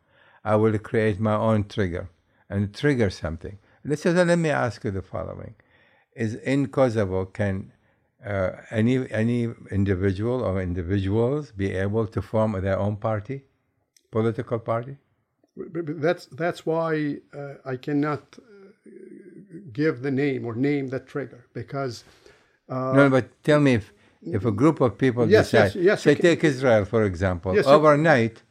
I will create my own trigger and trigger something. Let's just, let me ask you the following. Is in Kosovo, can uh, any, any individual or individuals be able to form their own party, political party? That's that's why uh, I cannot uh, give the name or name the trigger because no, but tell me if, if a group of people Yes, decide, yes, yes, say take Israel for example, Yes, overnight,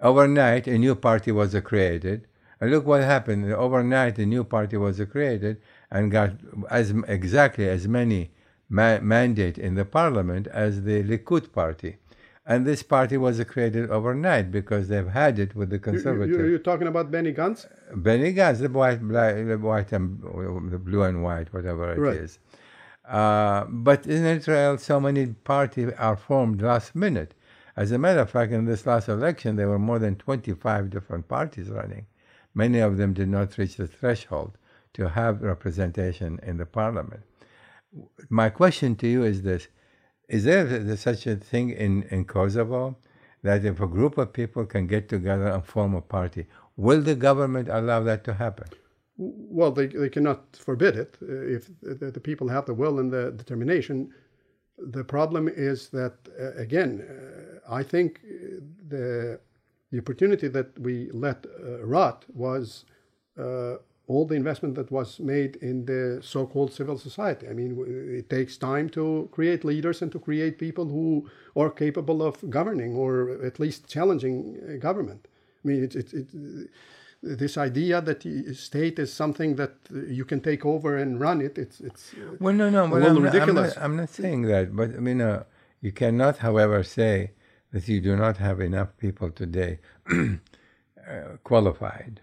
overnight a new party was created, and look what happened. Overnight, a new party was created and got as exactly as many ma- mandate in the parliament as the Likud party, and this party was created overnight because they've had it with the you, conservative. you, you're talking about Benny Gantz. Benny Gantz, the white, black, the white and the blue and white, whatever it is. Right. Uh, but in Israel, so many parties are formed last minute. As a matter of fact, in this last election, there were more than 25 different parties running. Many of them did not reach the threshold to have representation in the parliament. My question to you is this Is there such a thing in, in Kosovo that if a group of people can get together and form a party, will the government allow that to happen? Well, they, they cannot forbid it uh, if the, people have the will and the determination. The problem is that, uh, again, uh, I think uh, the, the opportunity that we let uh, rot was uh, all the investment that was made in the so called civil society. I mean, it takes time to create leaders and to create people who are capable of governing or at least challenging uh, government. I mean, it's it's it, this idea that the state is something that uh, you can take over and run it. It's it's uh, Well, no, no, little I'm, not, I'm, ridiculous. not, I'm not saying that. But I mean, uh, you cannot, however, say that you do not have enough people today uh, qualified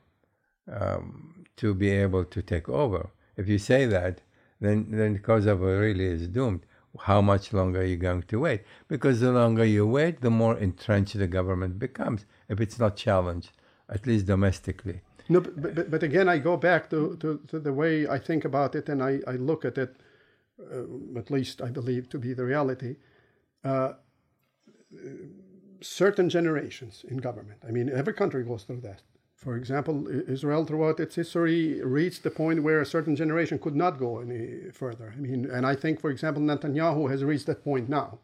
um, to be able to take over. If you say that, then then Kosovo really is doomed. How much longer are you going to wait? Because the longer you wait, the more entrenched the government becomes. If it's not challenged, at least domestically. No, but, but, but again, I go back to, to, to the way I think about it and I, I look at it, uh, at least I believe to be the reality. Uh, certain generations in government. I mean, every country goes through that. For example, Israel throughout its history reached the point where a certain generation could not go any further. I mean, and I think, for example, Netanyahu has reached that point now.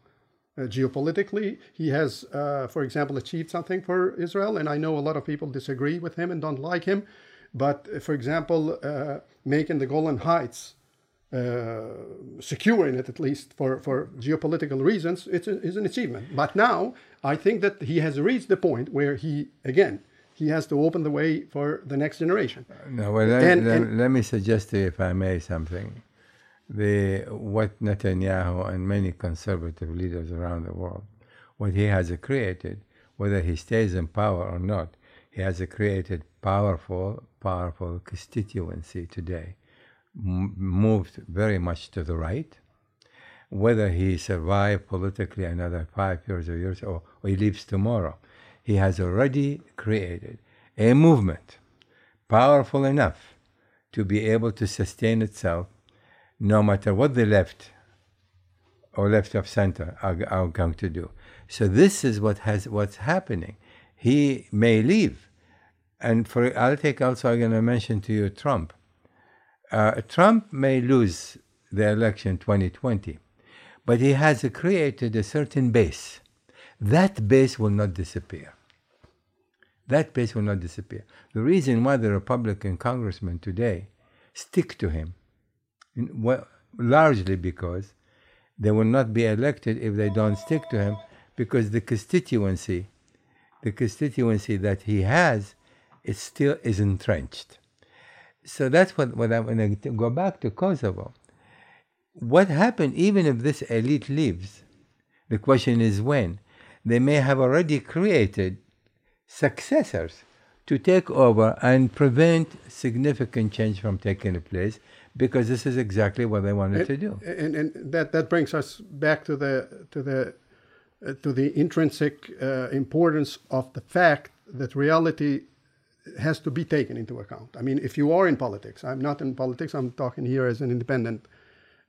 Uh, geopolitically, he has, uh, for example, achieved something for Israel, and I know a lot of people disagree with him and don't like him. But, uh, for example, uh, making the Golan Heights uh, securing it at least for, for geopolitical reasons, it's a, is an achievement. But now I think that he has reached the point where he, again, he has to open the way for the next generation. No, well, let, And- let, and- let me suggest to you, if I may, something. The what Netanyahu and many conservative leaders around the world, what he has created, whether he stays in power or not, he has created powerful, powerful constituency today, m- moved very much to the right. Whether he survive politically another five years or years or, or he leaves tomorrow, he has already created a movement powerful enough to be able to sustain itself no matter what the left or left of center are, are going to do. So this is what has what's happening. He may leave, and for I'll take also I'm going to mention to you Trump. Uh, Trump may lose the election 2020, but he has created a certain base. That base will not disappear. That base will not disappear. The reason why the Republican congressmen today stick to him, well, largely because they will not be elected if they don't stick to him, because the constituency, the constituency that he has, is still is entrenched. So that's what when I when to go back to Kosovo, what happened even if this elite leaves? The question is when. They may have already created successors to take over and prevent significant change from taking place because this is exactly what they wanted to do. And, and that, that brings us back to the to the uh, to the intrinsic uh, importance of the fact that reality has to be taken into account. I mean, if you are in politics, I'm not in politics. I'm talking here as an independent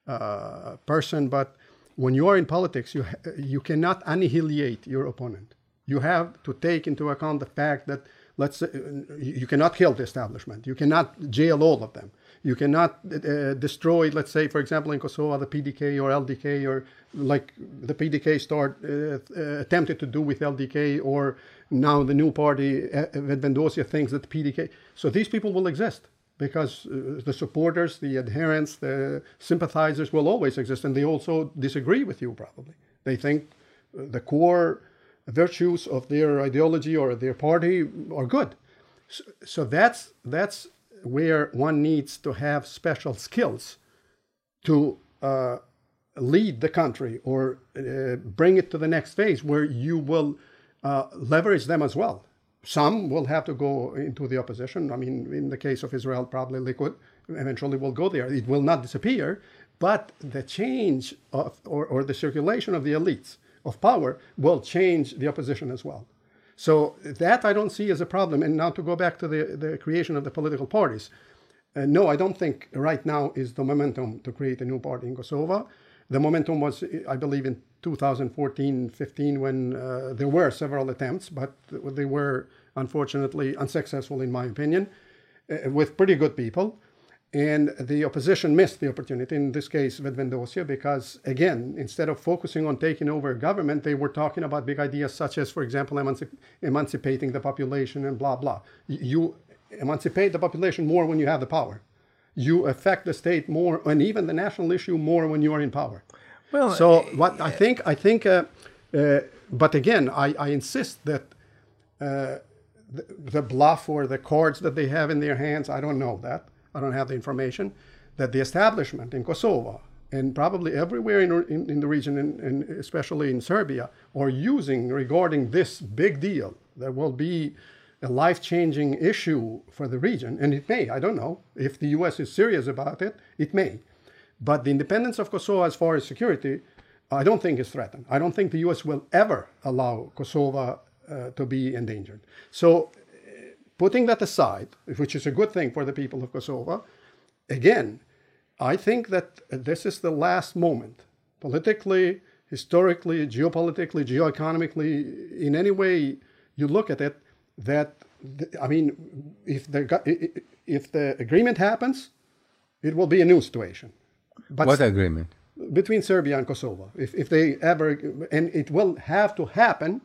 uh, person, but when you are in politics, you you cannot annihilate your opponent. You have to take into account the fact that let's uh, you cannot kill the establishment. You cannot jail all of them. You cannot uh, destroy, let's say, for example, in Kosovo, the PDK or LDK, or like the PDK start uh, uh, attempted to do with LDK, or now the new party, uh, Vetëvendosje, thinks that PDK. So these people will exist because uh, the supporters, the adherents, the sympathizers will always exist, and they also disagree with you probably. They think uh, the core virtues of their ideology or their party are good. So, so that's that's where one needs to have special skills to uh, lead the country or uh, bring it to the next phase where you will uh, leverage them as well. Some will have to go into the opposition. I mean, in the case of Israel, probably Likud eventually will go there. It will not disappear, but the change of, or, or the circulation of the elites of power will change the opposition as well. So that I don't see as a problem. And now to go back to the, the creation of the political parties. Uh, no, I don't think right now is the momentum to create a new party in Kosovo. The momentum was, I believe, in 2014 15 when uh, there were several attempts, but they were unfortunately unsuccessful, in my opinion, uh, with pretty good people. And the opposition missed the opportunity, in this case, Vetëvendosje, because, again, instead of focusing on taking over government, they were talking about big ideas such as, for example, emanci- emancipating the population and blah, blah. You emancipate the population more when you have the power. You affect the state more, and even the national issue more when you are in power. Well, so what I think, I think, uh, uh, but again, I, I insist that uh, the, the bluff or the cards that they have in their hands, I don't know that I don't have the information, that the establishment in Kosovo and probably everywhere in, in, in the region, and, and especially in Serbia, are using regarding this big deal. There will be a life changing issue for the region, and it may, I don't know. If the US is serious about it, it may. But the independence of Kosovo, as far as security, I don't think is threatened. I don't think the US will ever allow Kosovo uh, to be endangered. So putting that aside, which is a good thing for the people of Kosovo, again, I think that this is the last moment, politically, historically, geopolitically, geoeconomically, in any way you look at it, that I mean, if the if the agreement happens, it will be a new situation. But what agreement? Between Serbia and Kosovo. If, if they ever, and it will have to happen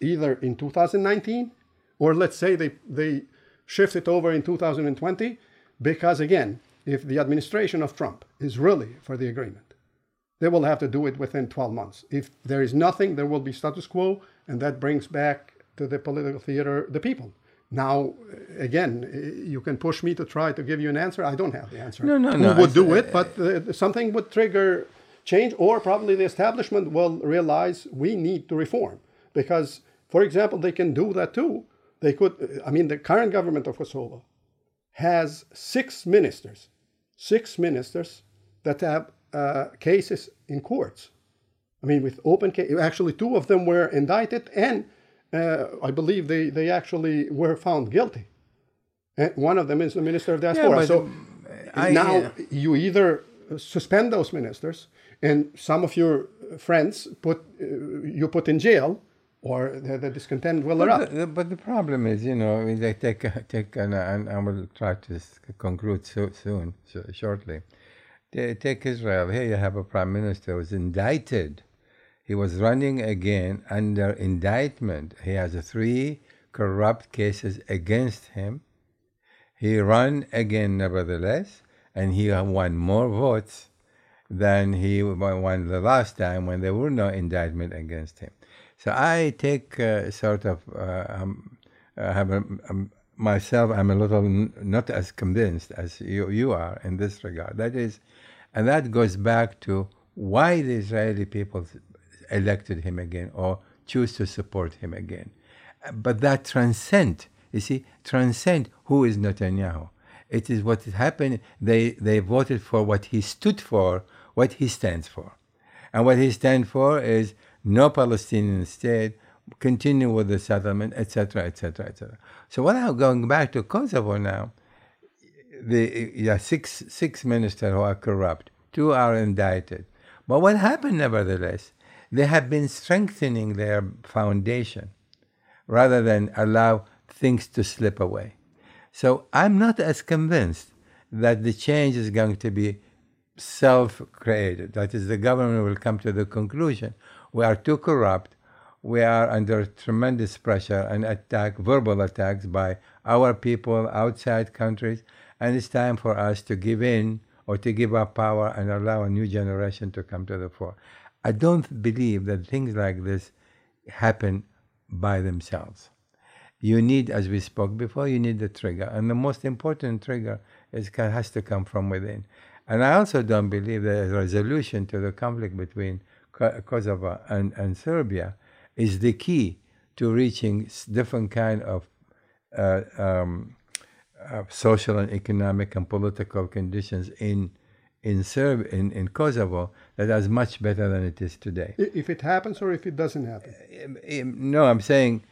either in 2019 or let's say they, they shift it over in 2020, because again, if the administration of Trump is really for the agreement, they will have to do it within 12 months. If there is nothing, there will be status quo, and that brings back to the political theater the people. Now, again, you can push me to try to give you an answer. I don't have the answer. No, no, Who no. Who would do it, but uh, something would trigger change, or probably the establishment will realize we need to reform. Because, for example, they can do that too they could, I mean, the current government of Kosovo has six ministers, six ministers that have uh, cases in courts. I mean, with open case, actually, two of them were indicted, and uh, I believe they, they actually were found guilty. And one of them is the minister of diaspora. Yeah, so I, now yeah. you either suspend those ministers, and some of your friends put uh, you put in jail, or the, the discontent will erupt. The, but the problem is, you know, they take take and, and I will try to conclude so, soon, so, shortly. They take Israel. Here you have a prime minister who was indicted. He was running again under indictment. He has three corrupt cases against him. He ran again, nevertheless, and he won more votes than he won the last time when there were no indictment against him. So I take uh, sort of uh, um, uh, have a, um, myself. I'm a little n- not as convinced as you you are in this regard. That is, and that goes back to why the Israeli people elected him again or choose to support him again. But that transcend, you see, transcend who is Netanyahu. It is what happened. They they voted for what he stood for, what he stands for, and what he stands for is no Palestinian state, continue with the settlement, etc., etc., etc. So what I'm going back to Kosovo now, the yeah, six six ministers who are corrupt, two are indicted. But what happened nevertheless? They have been strengthening their foundation rather than allow things to slip away. So I'm not as convinced that the change is going to be self created. That is, the government will come to the conclusion we are too corrupt. We are under tremendous pressure and attack, verbal attacks by our people outside countries. and it's time for us to give in or to give up power and allow a new generation to come to the fore. I don't believe that things like this happen by themselves. You need, as we spoke before, you need the trigger, and the most important trigger is has to come from within. And I also don't believe that a resolution to the conflict between Kosovo and, and Serbia is the key to reaching different kind of uh, um, uh, social and economic and political conditions in in Serb in, in Kosovo that is much better than it is today. If it happens or if it doesn't happen? Um, um, no, I'm saying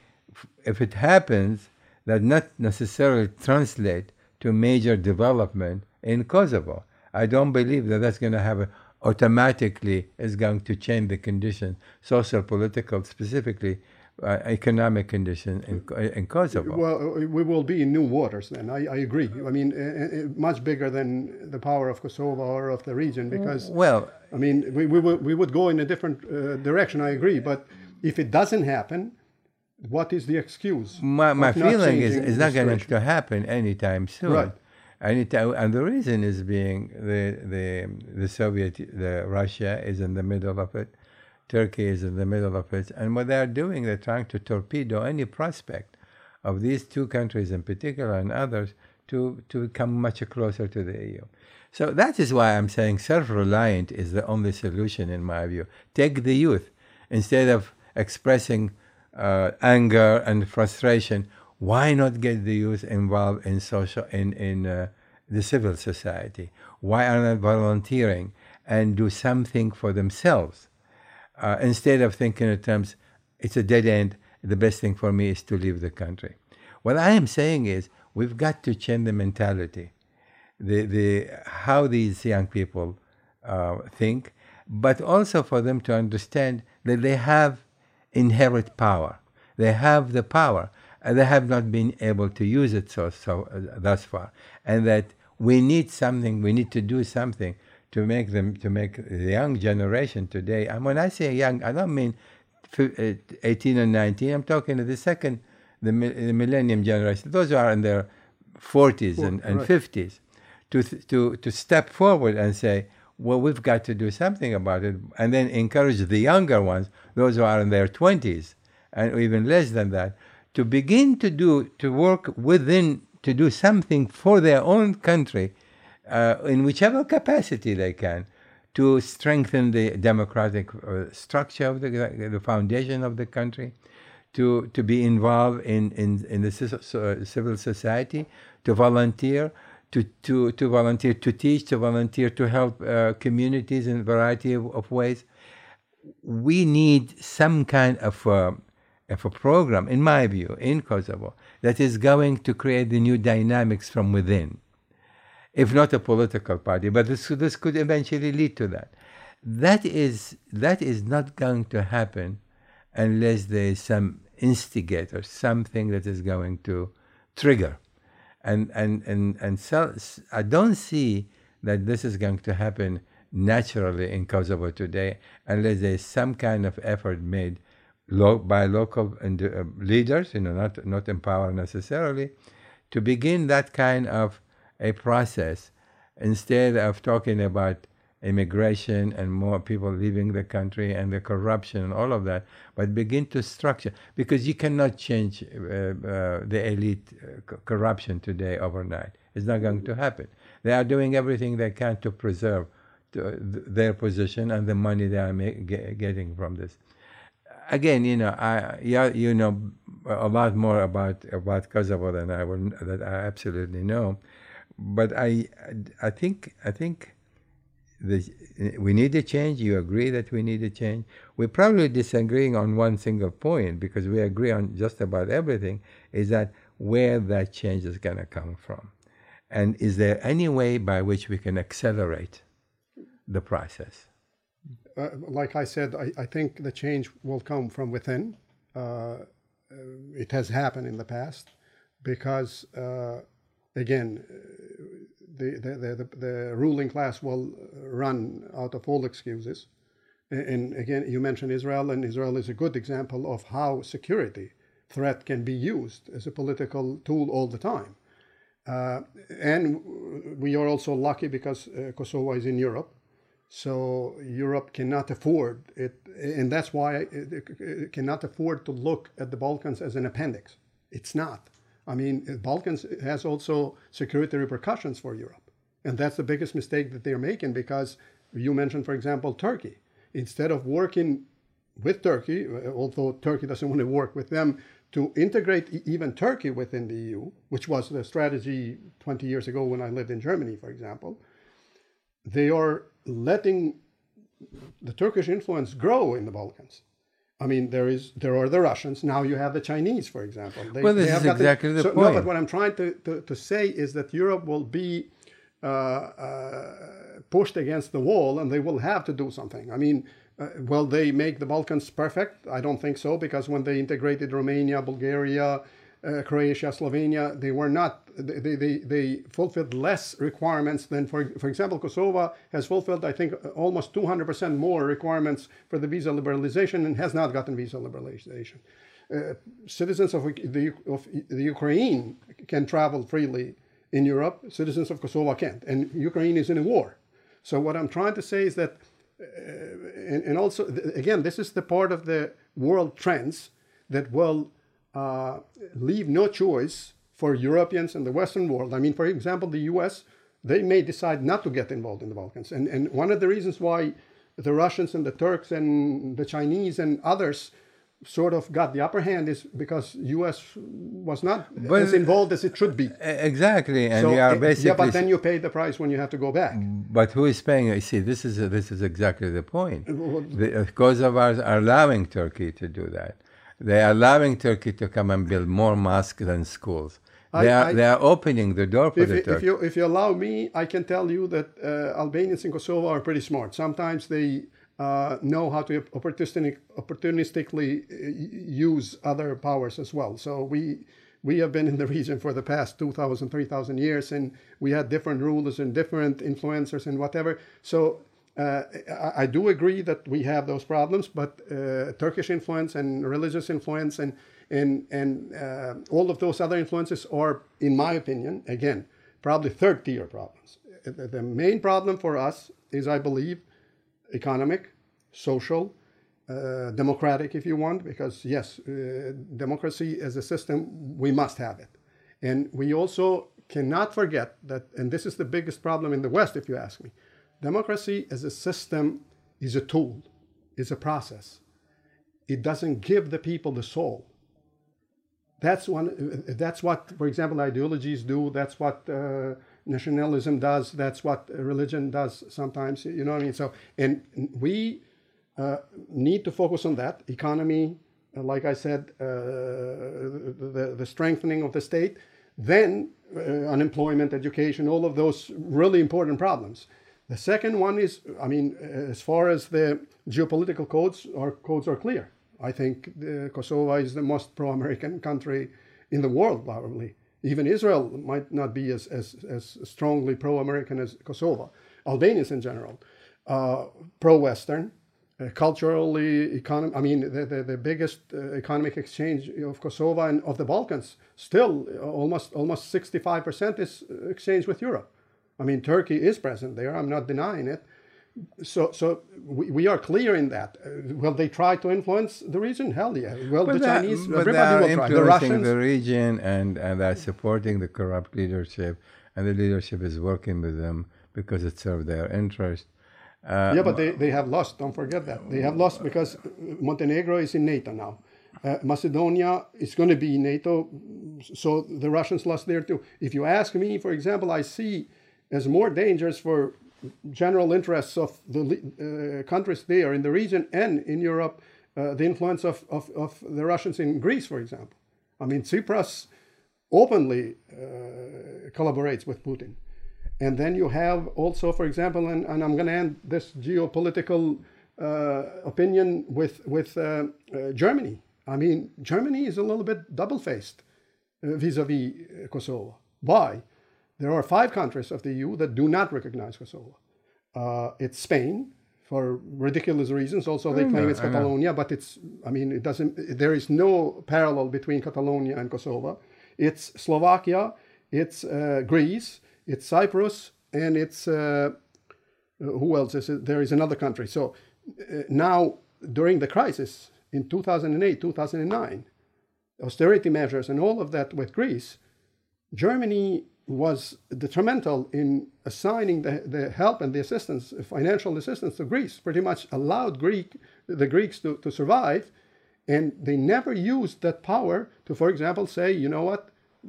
if it happens, that not necessarily translate to major development in Kosovo. I don't believe that that's going to have a, automatically is going to change the condition, social, political, specifically uh, economic condition in, in Kosovo. Well, uh, we will be in new waters then. I, I agree. I mean, uh, uh, much bigger than the power of Kosovo or of the region because. Well, I mean, we, we, would, we would go in a different uh, direction. I agree, but if it doesn't happen, what is the excuse? My, my feeling is it's not going to happen anytime soon. Right. Anytime, and the reason is being the the the Soviet, the Russia is in the middle of it Turkey is in the middle of it. And what they're doing, they're trying to torpedo any prospect of these two countries in particular and others to, to come much closer to the EU. So that is why I'm saying self reliant is the only solution, in my view. Take the youth. Instead of expressing uh, anger and frustration, why not get the youth involved in social, in, in uh, the civil society? Why are not volunteering and do something for themselves? Uh, instead of thinking in terms, it's a dead end, the best thing for me is to leave the country. What I am saying is, we've got to change the mentality, the, the, how these young people uh, think, but also for them to understand that they have inherent power. They have the power, and they have not been able to use it so, so uh, thus far, and that we need something, we need to do something to make them to make the young generation today. And when I say young, I don't mean uh, 18 and 19. I'm talking to the second, the, the millennium generation. Those who are in their 40s and, and right. 50s. To, to, to step forward and say, well, we've got to do something about it, and then encourage the younger ones, those who are in their 20s and even less than that, to begin to do, to work within, to do something for their own country uh, in whichever capacity they can to strengthen the democratic uh, structure of the, the foundation of the country, to, to be involved in, in, in the civil society, to volunteer, to, to, to volunteer to teach, to volunteer to help uh, communities in a variety of, of, ways. We need some kind of a, of a program, in my view, in Kosovo, that is going to create the new dynamics from within if not a political party, but this, this could eventually lead to that. That is, that is not going to happen unless there is some instigator, something that is going to trigger. And, and, and, and so I don't see that this is going to happen naturally in Kosovo today unless there is some kind of effort made lo- by local uh, leaders, you know, not, not in power necessarily, to begin that kind of a process instead of talking about immigration and more people leaving the country and the corruption and all of that, but begin to structure because you cannot change uh, uh, the elite uh, corruption today overnight. It's not going to happen. They are doing everything they can to preserve to, th- their position and the money they are ma- ge- getting from this. Again, you know, I yeah, you know a lot more about about Kosovo than I will that I absolutely know but I, I think, I think the, we need a change. You agree that we need a change. We're probably disagreeing on one single point because we agree on just about everything. Is that where that change is going to come from, and is there any way by which we can accelerate the process? Uh, like I said, I, I, think the change will come from within. Uh, it has happened in the past because, uh, again, the, the, the, the, ruling class will run out of all excuses. And again, you mentioned Israel, and Israel is a good example of how security threat can be used as a political tool all the time. Uh, and we are also lucky because uh, Kosovo is in Europe. So Europe cannot afford it, and that's why it cannot afford to look at the Balkans as an appendix. It's not. I mean, the Balkans has also security repercussions for Europe, and that's the biggest mistake that they're making because you mentioned, for example, Turkey. Instead of working with Turkey, uh, although Turkey doesn't want to work with them, to integrate even Turkey within the EU, which was the strategy 20 years ago when I lived in Germany, for example, they are letting the Turkish influence grow in the Balkans. I mean, there is there are the Russians. Now you have the Chinese, for example. They, well, this is exactly the, so, point. No, but what I'm trying to, to, to say is that Europe will be uh, uh, pushed against the wall, and they will have to do something. I mean, uh, will they make the Balkans perfect? I don't think so, because when they integrated Romania, Bulgaria, uh, Croatia, Slovenia, they were not, they, they, they fulfilled less requirements than, for, for example, Kosovo has fulfilled, I think, almost 200% more requirements for the visa liberalization and has not gotten visa liberalization. Uh, citizens of the, of the Ukraine can travel freely in Europe, citizens of Kosovo can't, and Ukraine is in a war. So what I'm trying to say is that, uh, and, and also, again, this is the part of the world trends that will uh, leave no choice for Europeans and the Western world. I mean, for example, the US, they may decide not to get involved in the Balkans. And, and one of the reasons why the Russians and the Turks and the Chinese and others sort of got the upper hand is because U.S. was not but, as involved as it should be. Exactly, and so, we are basically yeah, but then you pay the price when you have to go back. But who is paying? You see, this is this is exactly the point. The Kosovars are allowing Turkey to do that. They are allowing Turkey to come and build more mosques than schools. They, I, are, I, they are opening the door for if, the Turks. If you, if you allow me, I can tell you that uh, Albanians in Kosovo are pretty smart. Sometimes they uh, know how to opportunistic, opportunistically uh, use other powers as well. So we we have been in the region for the past 2,000, 3,000 years, and we had different rulers and different influencers and whatever. So uh, I, I, do agree that we have those problems, but uh, Turkish influence and religious influence and and and uh, all of those other influences are, in my opinion, again, probably third tier problems. The main problem for us is, I believe, economic, social, uh, democratic, if you want, because yes, uh, democracy as a system, we must have it. And we also cannot forget that, and this is the biggest problem in the West, if you ask me, democracy as a system is a tool, is a process. It doesn't give the people the soul. That's one. That's what, for example, ideologies do. That's what uh, nationalism does. That's what religion does sometimes. You know what I mean? So, and we uh, need to focus on that economy. Uh, like I said, uh, the, the strengthening of the state, then uh, unemployment, education, all of those really important problems. The second one is, I mean, as far as the geopolitical codes, our codes are clear. I think Kosovo is the most pro-American country in the world, probably. Even Israel might not be as, as, as strongly pro American as Kosovo. Albanians in general, uh, pro Western, uh, culturally, econom- I mean, the, the, the biggest uh, economic exchange of Kosovo and of the Balkans, still uh, almost, almost 65% is exchange with Europe. I mean, Turkey is present there, I'm not denying it so so we, we are clear in that. Uh, will they try to influence the region? Hell yeah. Well, the that, Chinese, but everybody will try. The Russians, the region, and and they're supporting the corrupt leadership, and the leadership is working with them because it serves their interest. Uh, yeah, but they, they have lost. Don't forget that they have lost because Montenegro is in NATO now. Uh, Macedonia is going to be NATO, so the Russians lost there too. If you ask me, for example, I see as more dangerous for general interests of the uh, countries there in the region and in Europe, uh, the influence of, of, of, the Russians in Greece, for example. I mean, Tsipras openly uh, collaborates with Putin. And then you have also, for example, and, and I'm going to end this geopolitical uh, opinion with, with uh, uh, Germany. I mean, Germany is a little bit double faced vis a vis Kosovo. Why? There are five countries of the EU that do not recognize Kosovo. Uh, it's Spain for ridiculous reasons. Also, they claim it's Catalonia, but it's, I mean, it doesn't, there is no parallel between Catalonia and Kosovo. It's Slovakia, it's uh, Greece, it's Cyprus, and it's uh, who else is it? There is another country. So uh, now during the crisis in 2008, 2009, austerity measures and all of that with Greece, Germany was detrimental in assigning the, the help and the assistance, financial assistance to Greece, pretty much allowed Greek, the Greeks to, to survive. And they never used that power to, for example, say, you know what,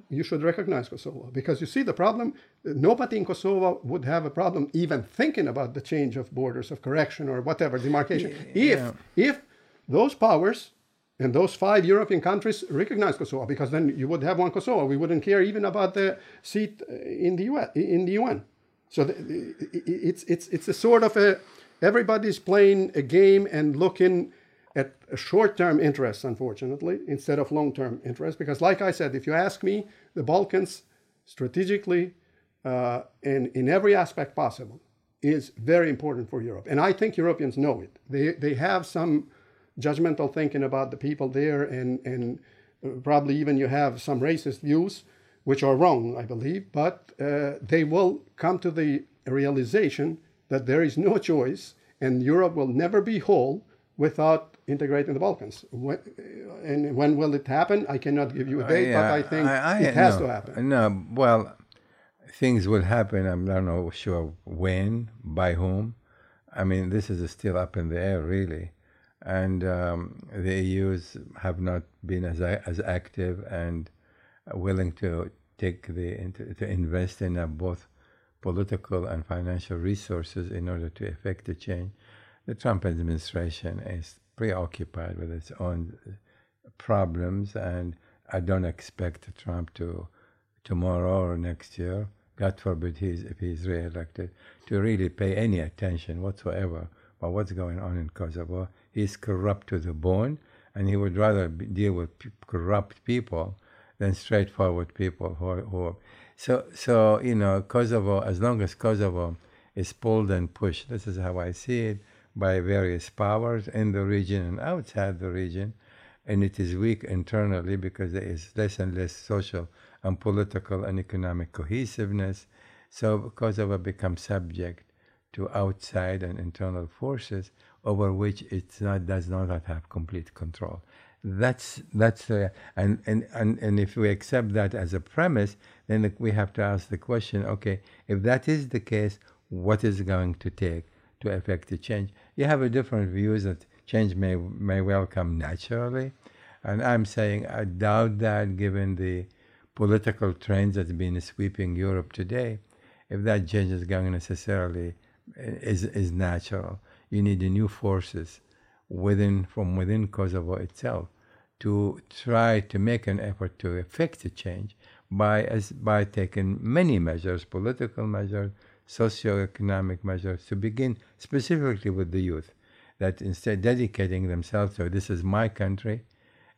you should recognize Kosovo. Because you see the problem, nobody in Kosovo would have a problem even thinking about the change of borders of correction or whatever, demarcation. Yeah. If, if those powers and those five European countries recognize Kosovo, because then you would have one Kosovo. We wouldn't care even about the seat in the UN. In the UN. So the, it's it's it's a sort of a everybody's playing a game and looking at short-term interests, unfortunately, instead of long-term interests. Because, like I said, if you ask me, the Balkans, strategically uh, and in every aspect possible, is very important for Europe, and I think Europeans know it. They they have some judgmental thinking about the people there, and, and probably even you have some racist views, which are wrong, I believe, but uh, they will come to the realization that there is no choice, and Europe will never be whole without integrating the Balkans. When, and when will it happen? I cannot give you a date, Yeah, but I think I- I- it has no, to happen. No, well, things will happen. I'm not sure when, by whom. I mean, this is still up in the air, really. And um, the EUs have not been as as active and willing to take the to invest in uh, both political and financial resources in order to effect the change. The Trump administration is preoccupied with its own problems, and I don't expect Trump to tomorrow or next year, God forbid he's, if he's re-elected, to really pay any attention whatsoever about what's going on in Kosovo. He's corrupt to the bone, and he would rather be, deal with p- corrupt people than straightforward people who are, who are. So, so you know, Kosovo, as long as Kosovo is pulled and pushed, this is how I see it, by various powers in the region and outside the region, and it is weak internally because there is less and less social and political and economic cohesiveness. So Kosovo becomes subject to outside and internal forces over which it does not have complete control. That's that's uh, and, and and and if we accept that as a premise, then we have to ask the question: Okay, if that is the case, what is going to take to affect the change? You have a different views that change may may well come naturally, and I'm saying I doubt that given the political trends that's been sweeping Europe today, if that change is going necessarily is is natural. You need new forces within from within Kosovo itself to try to make an effort to effect the change by as by taking many measures, political measures, socio-economic measures, to begin specifically with the youth, that instead dedicating themselves to this is my country,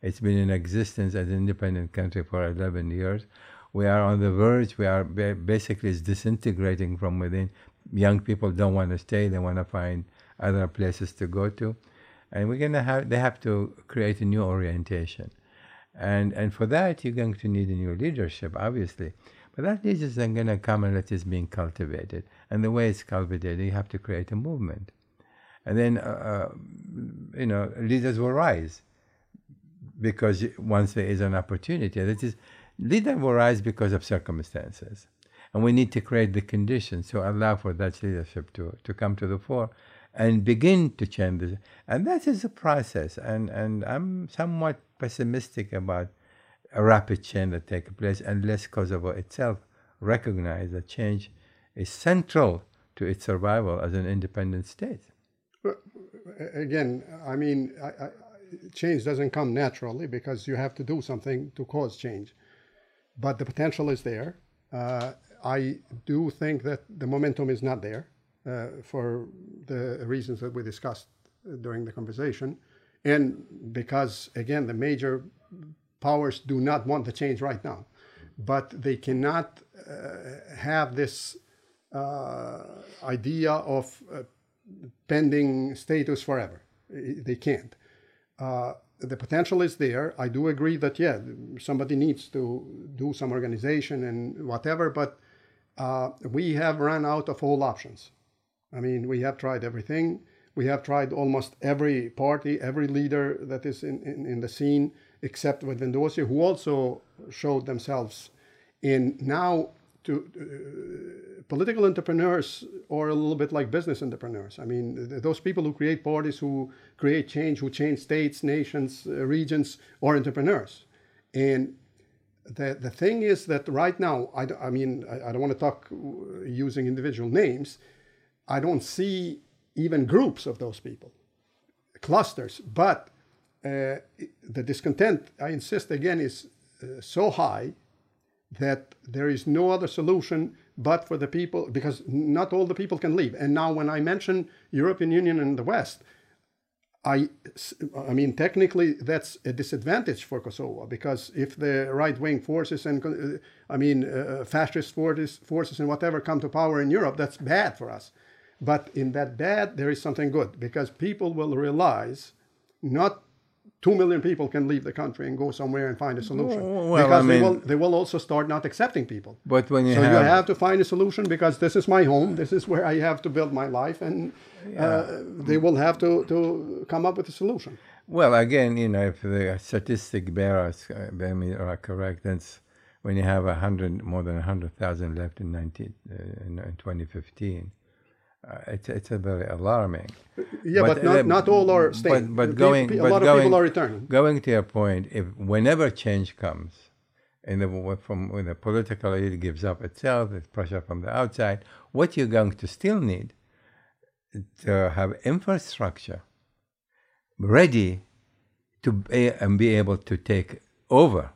it's been in existence as an independent country for 11 years. We are on the verge. We are basically disintegrating from within. Young people don't want to stay. They want to find other places to go to, and we're gonna have. They have to create a new orientation, and and for that you're going to need a new leadership, obviously. But that leadership going to come unless it's being cultivated. And the way it's cultivated, you have to create a movement, and then uh, uh, you know leaders will rise because once there is an opportunity, that is, leader will rise because of circumstances. And we need to create the conditions to allow for that leadership to, to come to the fore and begin to change this. And that is a process. And, and I'm somewhat pessimistic about a rapid change that takes place unless Kosovo itself recognizes that change is central to its survival as an independent state. again, I mean, I, I, change doesn't come naturally because you have to do something to cause change. But the potential is there. Uh, I do think that the momentum is not there for the reasons that we discussed during the conversation. And because, again, the major powers do not want the change right now. But they cannot uh, have this uh, idea of uh, pending status forever. They can't. Uh, the potential is there. I do agree that yeah, somebody needs to do some organization and whatever, but uh, we have run out of all options. I mean, we have tried everything. We have tried almost every party, every leader that is in, in, in the scene, except Vetëvendosje, who also showed themselves in now to uh, political entrepreneurs or a little bit like business entrepreneurs. I mean, th- those people who create parties, who create change, who change states, nations, uh, regions, are entrepreneurs. And the, the thing is that right now, I, d- I mean, I, I don't want to talk uh, using individual names. I don't see even groups of those people, clusters, but uh, the discontent, I insist again, is uh, so high that there is no other solution but for the people because not all the people can leave. And now when i mention european union and the west i i mean technically that's a disadvantage for kosovo because if the right wing forces and uh, i mean uh, fascist forces forces and whatever come to power in europe that's bad for us but in that bad there is something good because people will realize not two million people can leave the country and go somewhere and find a solution. Well, because I they, mean- will, they will also start not accepting people. But when you so have, you have to find a solution because this is my home. This is where I have to build my life, and uh, they will have to, to come up with a solution. well, again, you know, if the statistic bearers uh, bear me are correct, that's when you have a hundred, more than hundred thousand left in 19, uh, in, in 2015. Uh, it's it's a very alarming. Yeah, but, But, not, uh, not all are staying. but The- going- a but lot of going- people are returning. Going to your point, if whenever change comes, and the from when the political elite gives up itself, there's pressure from the outside. What you're going to still need to have infrastructure ready to be, and be able to take over.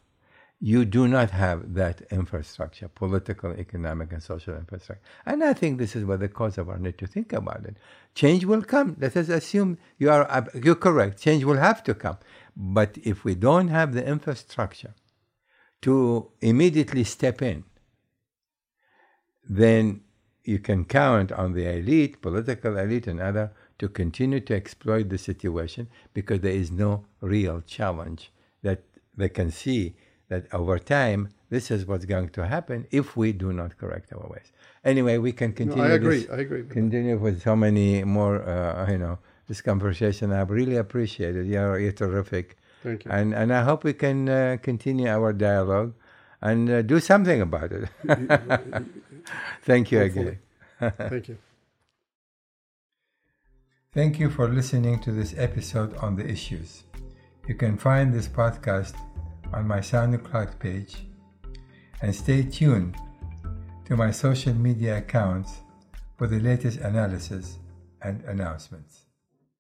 You do not have that infrastructure, political, economic, and social infrastructure. And I think this is what the cause of our need to think about it. Change will come. Let us assume you are uh, you're correct. Change will have to come. But if we don't have the infrastructure to immediately step in, then you can count on the elite, political elite, and other to continue to exploit the situation because there is no real challenge that they can see that over time this is what's going to happen if we do not correct our ways. Anyway, we can No, continue. I agree. This, I agree. with continue with so many more. Uh, you know, this conversation. I really appreciate it. You're, you're terrific, Thank you. and and I hope we can uh, continue our dialogue and uh, do something about it. Thank you Hopefully. again. Thank you. Thank you for listening to this episode on the issues. You can find this podcast on my SoundCloud page and stay tuned to my social media accounts for the latest analysis and announcements.